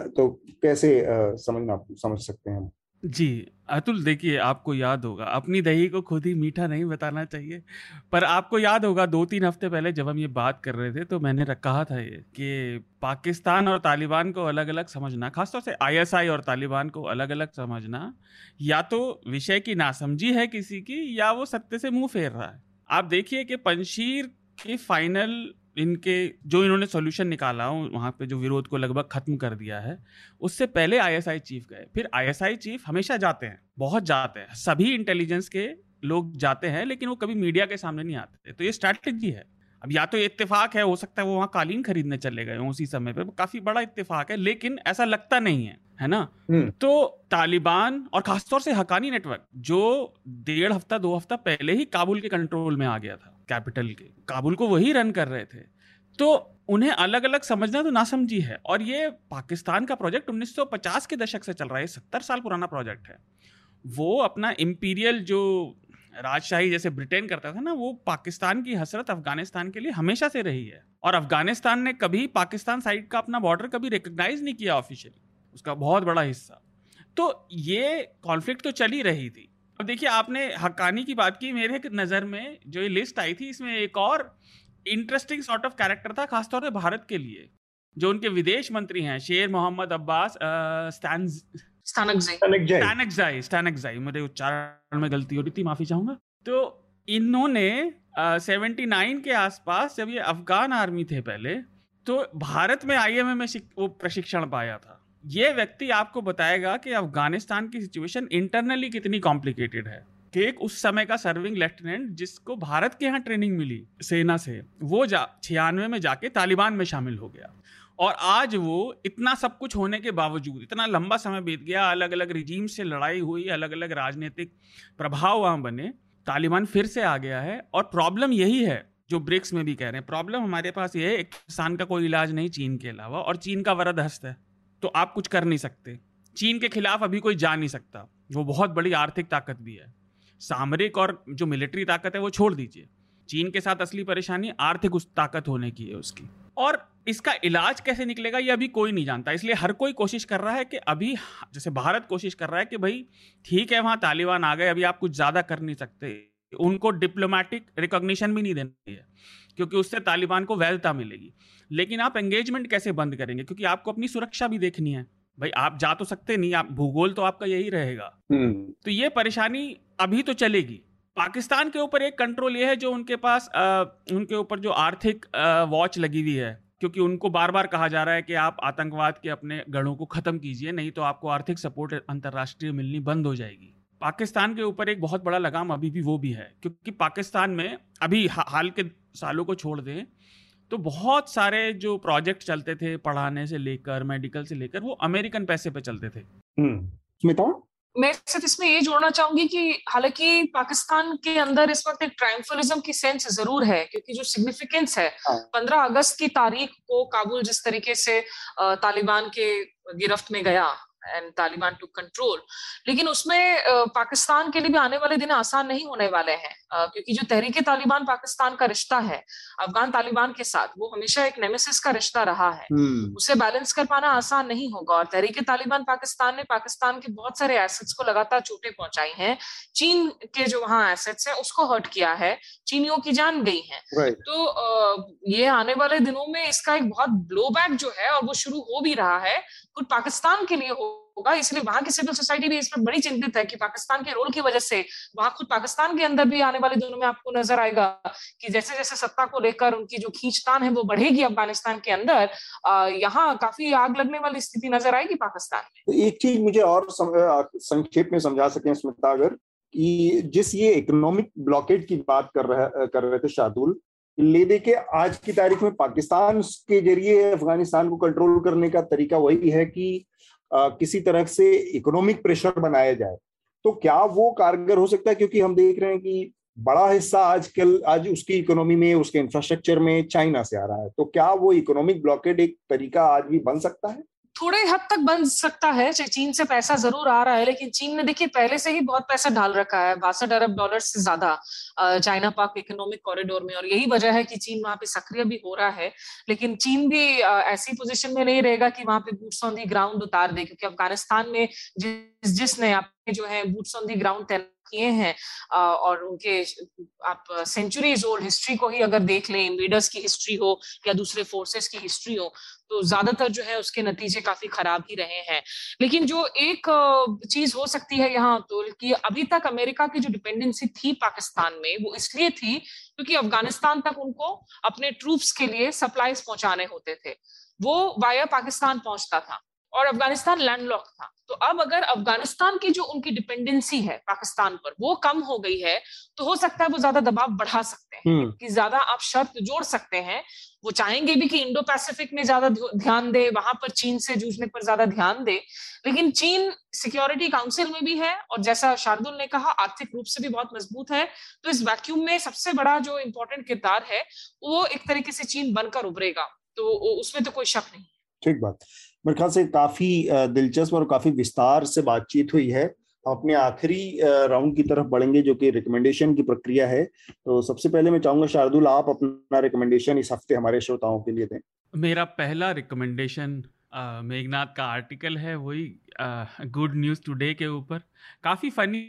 तो कैसे समझना, समझ सकते हैं जी, अतुल देखिए, आपको याद होगा, अपनी दही को खुद ही मीठा नहीं बताना चाहिए, पर आपको याद होगा दो तीन हफ़्ते पहले जब हम ये बात कर रहे थे तो मैंने कहा था ये, कि पाकिस्तान और तालिबान को अलग अलग समझना, खासतौर से आईएसआई और तालिबान को अलग अलग समझना, या तो विषय की नासमझी है किसी की, या वो सत्य से मुँह फेर रहा है। आप देखिए कि पंशीर के फाइनल इनके जो इन्होंने सॉल्यूशन निकाला वहाँ पे जो विरोध को लगभग खत्म कर दिया है उससे पहले आईएसआई चीफ गए। फिर आईएसआई चीफ हमेशा जाते हैं बहुत जाते हैं। सभी इंटेलिजेंस के लोग जाते हैं लेकिन वो कभी मीडिया के सामने नहीं आते। तो ये स्ट्रैटेजी है। अब या तो इत्तेफाक है हो सकता है वो वहाँ कालीन खरीदने चले गए उसी समय पर काफ़ी बड़ा इत्तेफाक है लेकिन ऐसा लगता नहीं है है ना? हम्म। तो तालिबान और खासतौर से हकानी नेटवर्क जो डेढ़ हफ़्ता दो हफ़्ता पहले ही काबुल के कंट्रोल में आ गया था। कैपिटल के, काबुल को वही रन कर रहे थे। तो उन्हें अलग अलग समझना तो ना समझी है, और ये पाकिस्तान का प्रोजेक्ट 1950 के दशक से चल रहा है सत्तर साल पुराना प्रोजेक्ट है। वो अपना इम्पीरियल जो राजशाही जैसे ब्रिटेन करता था ना, वो पाकिस्तान की हसरत अफ़गानिस्तान के लिए हमेशा से रही है। और अफ़गानिस्तान ने कभी पाकिस्तान साइड का अपना बॉर्डर कभी रिकग्नाइज नहीं किया ऑफिशियली, उसका बहुत बड़ा हिस्सा। तो ये कॉन्फ्लिक्ट तो चल ही रही थी। अब देखिए आपने हक्कानी की बात की मेरे नज़र में जो ये लिस्ट आई थी इसमें एक और इंटरेस्टिंग सॉर्ट ऑफ़ कैरेक्टर था खासतौर पर भारत के लिए जो उनके विदेश मंत्री हैं शेर मोहम्मद अब्बास मेरे उच्चारण में गलती हो रही थी माफ़ी चाहूँगा। तो इन्होंने सेवेंटी नाइन के आसपास जब ये अफगान आर्मी थे पहले तो भारत में आईएमए में वो प्रशिक्षण पाया था। ये व्यक्ति आपको बताएगा कि अफ़गानिस्तान की सिचुएशन इंटरनली कितनी कॉम्प्लिकेटेड है। कि एक उस समय का सर्विंग लेफ्टिनेंट जिसको भारत के यहाँ ट्रेनिंग मिली, सेना से, वो जा, छियानवे में जाके तालिबान में शामिल हो गया। और आज वो इतना सब कुछ होने के बावजूद, इतना लंबा समय बीत गया अलग अलग रिजीम से लड़ाई हुई अलग अलग राजनीतिक प्रभाव वहाँ बने, तालिबान फिर से आ गया है। और प्रॉब्लम यही है, जो ब्रिक्स में भी कह रहे हैं। प्रॉब्लम हमारे पास ये है, एक किसान का कोई इलाज नहीं, चीन के अलावा, और चीन का वरद हस्त है। तो आप कुछ कर नहीं सकते। चीन के खिलाफ अभी कोई जा नहीं सकता। वो बहुत बड़ी आर्थिक ताकत भी है। सामरिक और जो मिलिट्री ताकत है, वो छोड़ दीजिए। चीन के साथ असली परेशानी आर्थिक उस ताकत होने की है उसकी। और इसका इलाज कैसे निकलेगा, ये अभी कोई नहीं जानता। इसलिए हर कोई कोशिश कर रहा है कि अभी जैसे भारत कोशिश कर रहा है कि भाई, ठीक है, वहाँ तालिबान आ गए, अभी आप कुछ ज़्यादा कर नहीं सकते। उनको डिप्लोमेटिक रिकॉग्निशन भी नहीं देनी है। क्योंकि उससे तालिबान को वैधता मिलेगी। लेकिन आप एंगेजमेंट कैसे बंद करेंगे? क्योंकि आपको अपनी सुरक्षा भी देखनी है। भाई आप जा तो सकते नहीं आप भूगोल तो आपका यही रहेगा। हम्म। तो ये परेशानी अभी तो चलेगी। पाकिस्तान के ऊपर एक कंट्रोल ये है जो उनके पास आ, उनके ऊपर जो आर्थिक वॉच लगी हुई है। क्योंकि उनको बार बार कहा जा रहा है कि आप आतंकवाद के अपने गढ़ों को खत्म कीजिए नहीं तो आपको आर्थिक सपोर्ट अंतर्राष्ट्रीय मिलनी बंद हो जाएगी। पाकिस्तान के ऊपर एक बहुत बड़ा लगाम अभी भी वो भी है। क्योंकि पाकिस्तान में अभी हाल के सालों को छोड़ दें तो बहुत सारे जो प्रोजेक्ट चलते थे पढ़ाने से लेकर मेडिकल से लेकर वो अमेरिकन पैसे पे चलते थे हम्म। मैं सिर्फ़ इसमें ये जोड़ना चाहूँगी कि हालाँकि पाकिस्तान के अंदर इस वक्त एक ट्रायम्फलिज्म की सेंस ज़रूर है क्योंकि जो सिग्निफिकेंस है हाँ। पंद्रह अगस्त की तारीख को काबुल जिस तरीके से तालिबान के गिरफ्त में गया एंड तालिबान टू कंट्रोल लेकिन उसमें पाकिस्तान के लिए भी आने वाले दिन आसान नहीं होने वाले हैं क्योंकि जो तहरीक तालिबान पाकिस्तान का रिश्ता है अफगान तालिबान के साथ वो हमेशा एक नेमेसिस का रिश्ता रहा है hmm. उसे बैलेंस कर पाना आसान नहीं होगा और तहरीक तालिबान पाकिस्तान ने पाकिस्तान के बहुत सारे एसेट्स को लगातार चोटें पहुंचाई हैं चीन के जो वहाँ एसेट्स हैं उसको हर्ट किया है चीनियों की जान गई है right. तो ये आने वाले दिनों में इसका एक बहुत ब्लो बैक जो है और वो शुरू हो भी रहा है खुद पाकिस्तान के लिए होगा। इसलिए वहाँ की सिविल सोसाइटी भी इसमें बड़ी चिंतित है कि पाकिस्तान के रोल की वजह से वहाँ खुद पाकिस्तान के अंदर भी आने वाले दिनों में आपको नज़र आएगा कि जैसे जैसे सत्ता को लेकर उनकी जो खींचतान है वो बढ़ेगी अफ़गानिस्तान के अंदर यहाँ काफ़ी आग लगने वाली स्थिति नज़र आएगी पाकिस्तान में। तो एक चीज़ मुझे और संक्षेप में समझा सके स्मिता अगर, कि जिस ये इकोनॉमिक ब्लॉकेट की बात कर रहे कर रहे थे शार्दुल ले दे के आज की तारीख में पाकिस्तान के ज़रिए अफ़गानिस्तान को कंट्रोल करने का तरीका वही है कि किसी तरह से इकोनॉमिक प्रेशर बनाया जाए तो क्या वो कारगर हो सकता है? क्योंकि हम देख रहे हैं कि बड़ा हिस्सा आजकल आज उसकी इकोनॉमी में, उसके इंफ्रास्ट्रक्चर में चाइना से आ रहा है। तो क्या वो इकोनॉमिक ब्लॉकेट एक तरीका आज भी बन सकता है? थोड़े हद तक बन सकता है चीन से पैसा ज़रूर आ रहा है, लेकिन चीन ने देखिए पहले से ही बहुत पैसा डाल रखा है, बासठ अरब डॉलर से ज़्यादा चाइना पाक इकोनॉमिक कॉरिडोर में, और यही वजह है कि चीन वहाँ पे सक्रिय भी हो रहा है, लेकिन चीन भी ऐसी पोजीशन में नहीं रहेगा कि वहाँ पे बूट्स ऑन दी ग्राउंड उतार दे, क्योंकि अफ़गानिस्तान में जिस जिसने आपके जो है बूट्स ऑन दी ग्राउंड किए हैं और उनके, आप सेंचुरीज ओल्ड हिस्ट्री को ही अगर देख लें इन्वेडर्स की हिस्ट्री हो या दूसरे फोर्सेस की हिस्ट्री हो तो ज़्यादातर जो है उसके नतीजे काफ़ी खराब ही रहे हैं। लेकिन जो एक चीज़ हो सकती है यहाँ तो कि अभी तक अमेरिका की जो डिपेंडेंसी थी पाकिस्तान में वो इसलिए थी क्योंकि अफ़गानिस्तान तक उनको अपने ट्रूप्स के लिए सप्लाईज पहुँचाने होते थे। वो वाया पाकिस्तान पहुँचता था और अफ़गानिस्तान लैंडलॉक था। तो अब अगर अफ़गानिस्तान की जो उनकी डिपेंडेंसी है पाकिस्तान पर वो कम हो गई है तो हो सकता है वो ज़्यादा दबाव बढ़ा सकते हैं हम्म। कि ज़्यादा आप शर्त जोड़ सकते हैं वो चाहेंगे भी कि इंडो पैसिफिक में ज़्यादा ध्यान दे, वहाँ पर चीन से जूझने पर ज़्यादा ध्यान दे। लेकिन चीन सिक्योरिटी काउंसिल में भी है और जैसा शार्दुल ने कहा, आर्थिक रूप से भी बहुत मज़बूत है। तो इस वैक्यूम में सबसे बड़ा जो इम्पोर्टेंट किरदार है, वो एक तरीके से चीन बनकर उभरेगा। तो उसमें तो कोई शक नहीं। ठीक बात। मेरे ख्याल से काफ़ी दिलचस्प और काफ़ी विस्तार से बातचीत हुई है। अपने आखिरी राउंड की तरफ़ बढ़ेंगे जो कि रिकमेंडेशन की प्रक्रिया है। तो सबसे पहले मैं चाहूँगा शार्दुल आप अपना रिकमेंडेशन इस हफ़्ते हमारे श्रोताओं के लिए दें। मेरा पहला रिकमेंडेशन मेघनाथ का आर्टिकल है वही गुड न्यूज़ टुडे के ऊपर। काफ़ी फनी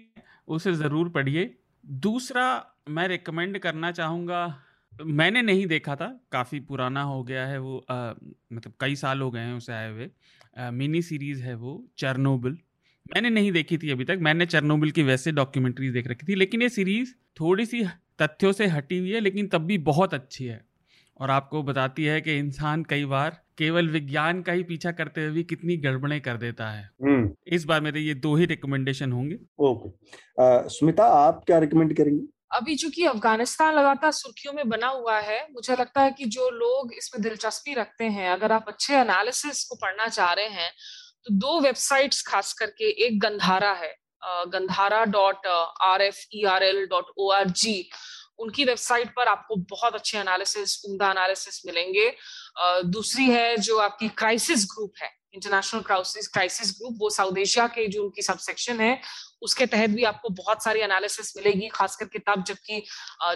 उसे ज़रूर पढ़िए। दूसरा मैं रिकमेंड करना चाहूँगा मैंने नहीं देखा था काफ़ी पुराना हो गया है वो आ, मतलब कई साल हो गए हैं उसे आए हुए। मिनी सीरीज़ है वो चरनोबिल मैंने नहीं देखी थी अभी तक। मैंने चरनोबिल की वैसे डॉक्यूमेंट्रीज देख रखी थी लेकिन ये सीरीज़ थोड़ी सी तथ्यों से हटी हुई है लेकिन तब भी बहुत अच्छी है। और आपको बताती है कि इंसान कई बार केवल विज्ञान का ही पीछा करते हुए कितनी गड़बड़े कर देता है। हम्म। इस बार मेरे ये दो ही रिकमेंडेशन होंगे। ओके। स्मिता आप क्या रिकमेंड करेंगे? अभी चूँकि अफ़गानिस्तान लगातार सुर्खियों में बना हुआ है मुझे लगता है कि जो लोग इसमें दिलचस्पी रखते हैं अगर आप अच्छे एनालिसिस को पढ़ना चाह रहे हैं तो दो वेबसाइट्स खास करके, एक गंधारा है Gandhara dot R F E R L dot O R G उनकी वेबसाइट पर आपको बहुत अच्छे एनालिसिस उमदा एनालिसिस मिलेंगे। दूसरी है जो आपकी क्राइसिस ग्रुप है इंटरनेशनल क्राइसिस क्राइसिस ग्रुप वो साउथ एशिया के जो उनकी सबसेक्शन है उसके तहत भी आपको बहुत सारी एनालिसिस मिलेगी खास करके तब जबकि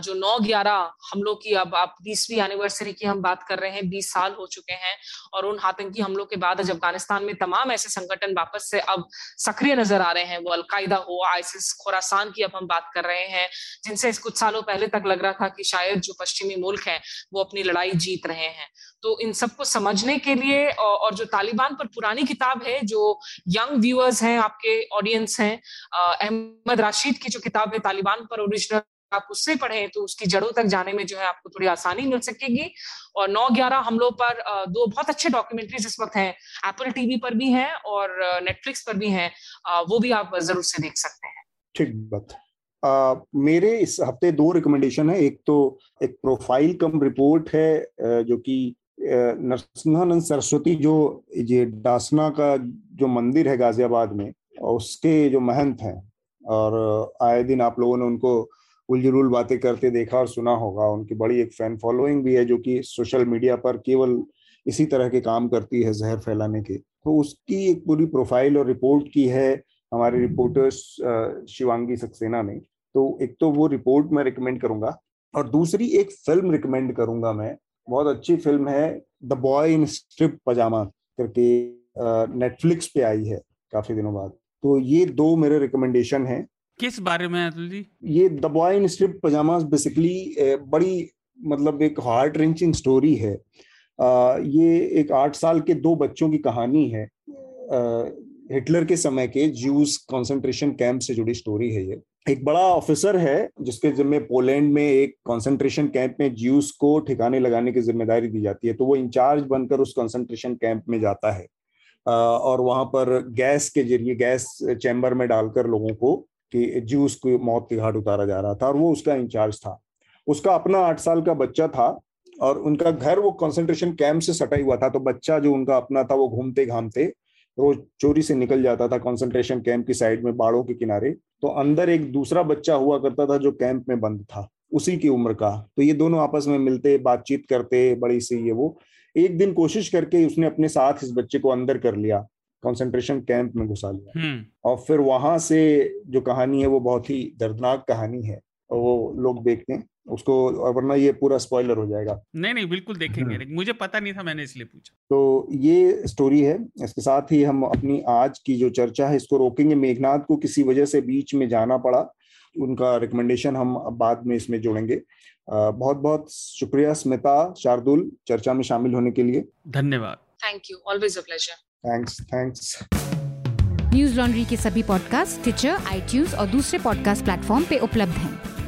जो नौ ग्यारह हमलों की अब आप बीसवीं एनिवर्सरी की हम बात कर रहे हैं, बीस साल हो चुके हैं और उन आतंकी हमलों के बाद अफ़गानिस्तान में तमाम ऐसे संगठन वापस से अब सक्रिय नज़र आ रहे हैं। वो अलकायदा हो आईसिस खुरासान की अब हम बात कर रहे हैं, जिनसे कुछ सालों पहले तक लग रहा था कि शायद जो पश्चिमी मुल्क है, वो अपनी लड़ाई जीत रहे हैं। तो इन सबको समझने के लिए और जो तालिबान पर पुरानी किताब है, जो यंग व्यूअर्स हैं, आपके ऑडियंस हैं अहमद राशिद की जो किताब है, तालिबान पर ओरिजिनल आप उससे पढ़े तो उसकी जड़ों तक जाने में जो है आपको थोड़ी आसानी मिल सकेगी। और नौ ग्यारह हम लोग पर दो बहुत अच्छे डॉक्यूमेंट्रीज इस वक्त हैं एप्पल टीवी पर भी हैं और नेटफ्लिक्स पर भी हैं वो भी आप ज़रूर से देख सकते हैं। ठीक बात। मेरे इस हफ़्ते दो रिकमेंडेशन है, एक तो एक प्रोफ़ाइल कम रिपोर्ट है जो कि नरसिंहानंद सरस्वती जो ये डासना का जो मंदिर है गाजियाबाद में और उसके जो महंत हैं, और आए दिन आप लोगों ने उनको उलझुल बातें करते देखा और सुना होगा। उनकी बड़ी एक फ़ैन फॉलोइंग भी है, जो कि सोशल मीडिया पर केवल इसी तरह के काम करती है जहर फैलाने के। तो उसकी एक पूरी प्रोफ़ाइल और रिपोर्ट की है हमारे रिपोर्टर्स शिवांगी सक्सेना ने। तो एक तो वो रिपोर्ट मैं रिकमेंड करूँगा, और दूसरी एक फ़िल्म रिकमेंड करूँगा मैं बहुत अच्छी फ़िल्म है the boy in strip pyjama करके नेटफ्लिक्स पे आई है काफ़ी दिनों बाद। तो ये दो मेरे रिकमेंडेशन हैं। किस बारे में अतुल जी? ये the boy in strip pyjama basically बड़ी मतलब एक हार्ट रेंचिंग स्टोरी है। आ, ये एक आठ साल के दो बच्चों की कहानी है। आ, हिटलर के समय के ज्यूस कंसंट्रेशन कैंप से जुड़ी स्टोरी है ये। एक बड़ा ऑफिसर है, जिसके जिम्मे पोलैंड में एक कंसंट्रेशन कैंप में ज्यूस को ठिकाने लगाने की ज़िम्मेदारी दी जाती है तो वो इंचार्ज बनकर उस कंसंट्रेशन कैंप में जाता है। और वहाँ पर गैस के ज़रिए गैस चैम्बर में डालकर लोगों को कि ज्यूस को मौत के घाट उतारा जा रहा था, और वो उसका इंचार्ज था। उसका अपना आठ साल का बच्चा था, और उनका घर वो कंसंट्रेशन कैंप से सटा हुआ था तो बच्चा जो उनका अपना था, वो घूमते घामते रोज चोरी से निकल जाता था कंसंट्रेशन कैंप की साइड में बाड़ों के किनारे। तो अंदर एक दूसरा बच्चा हुआ करता था जो कैंप में बंद था। उसी की उम्र का। तो ये दोनों आपस में मिलते बातचीत करते बड़ी सी ये वो। एक दिन कोशिश करके उसने अपने साथ इस बच्चे को अंदर कर लिया। कंसंट्रेशन कैंप में घुसा लिया। हम्म। और फिर वहाँ से जो कहानी है वो बहुत ही दर्दनाक कहानी है। वो लोग देखते हैं। उसको वरना ये पूरा स्पॉइलर हो जाएगा। नहीं नहीं बिल्कुल देखेंगे। हम्म। मुझे पता नहीं था मैंने इसलिए पूछा। तो ये स्टोरी है। इसके साथ ही हम अपनी आज की जो चर्चा है इसको रोकेंगे। मेघनाथ को किसी वजह से बीच में जाना पड़ा। उनका रिकमेंडेशन हम बाद में इसमें जोड़ेंगे। बहुत बहुत शुक्रिया स्मिता शार्दुल चर्चा में शामिल होने के लिए। धन्यवाद। Thank you always a pleasure thanks thanks news laundry के सभी पॉडकास्ट ट्विटर आई और दूसरे पॉडकास्ट प्लेटफॉर्म पे उपलब्ध हैं।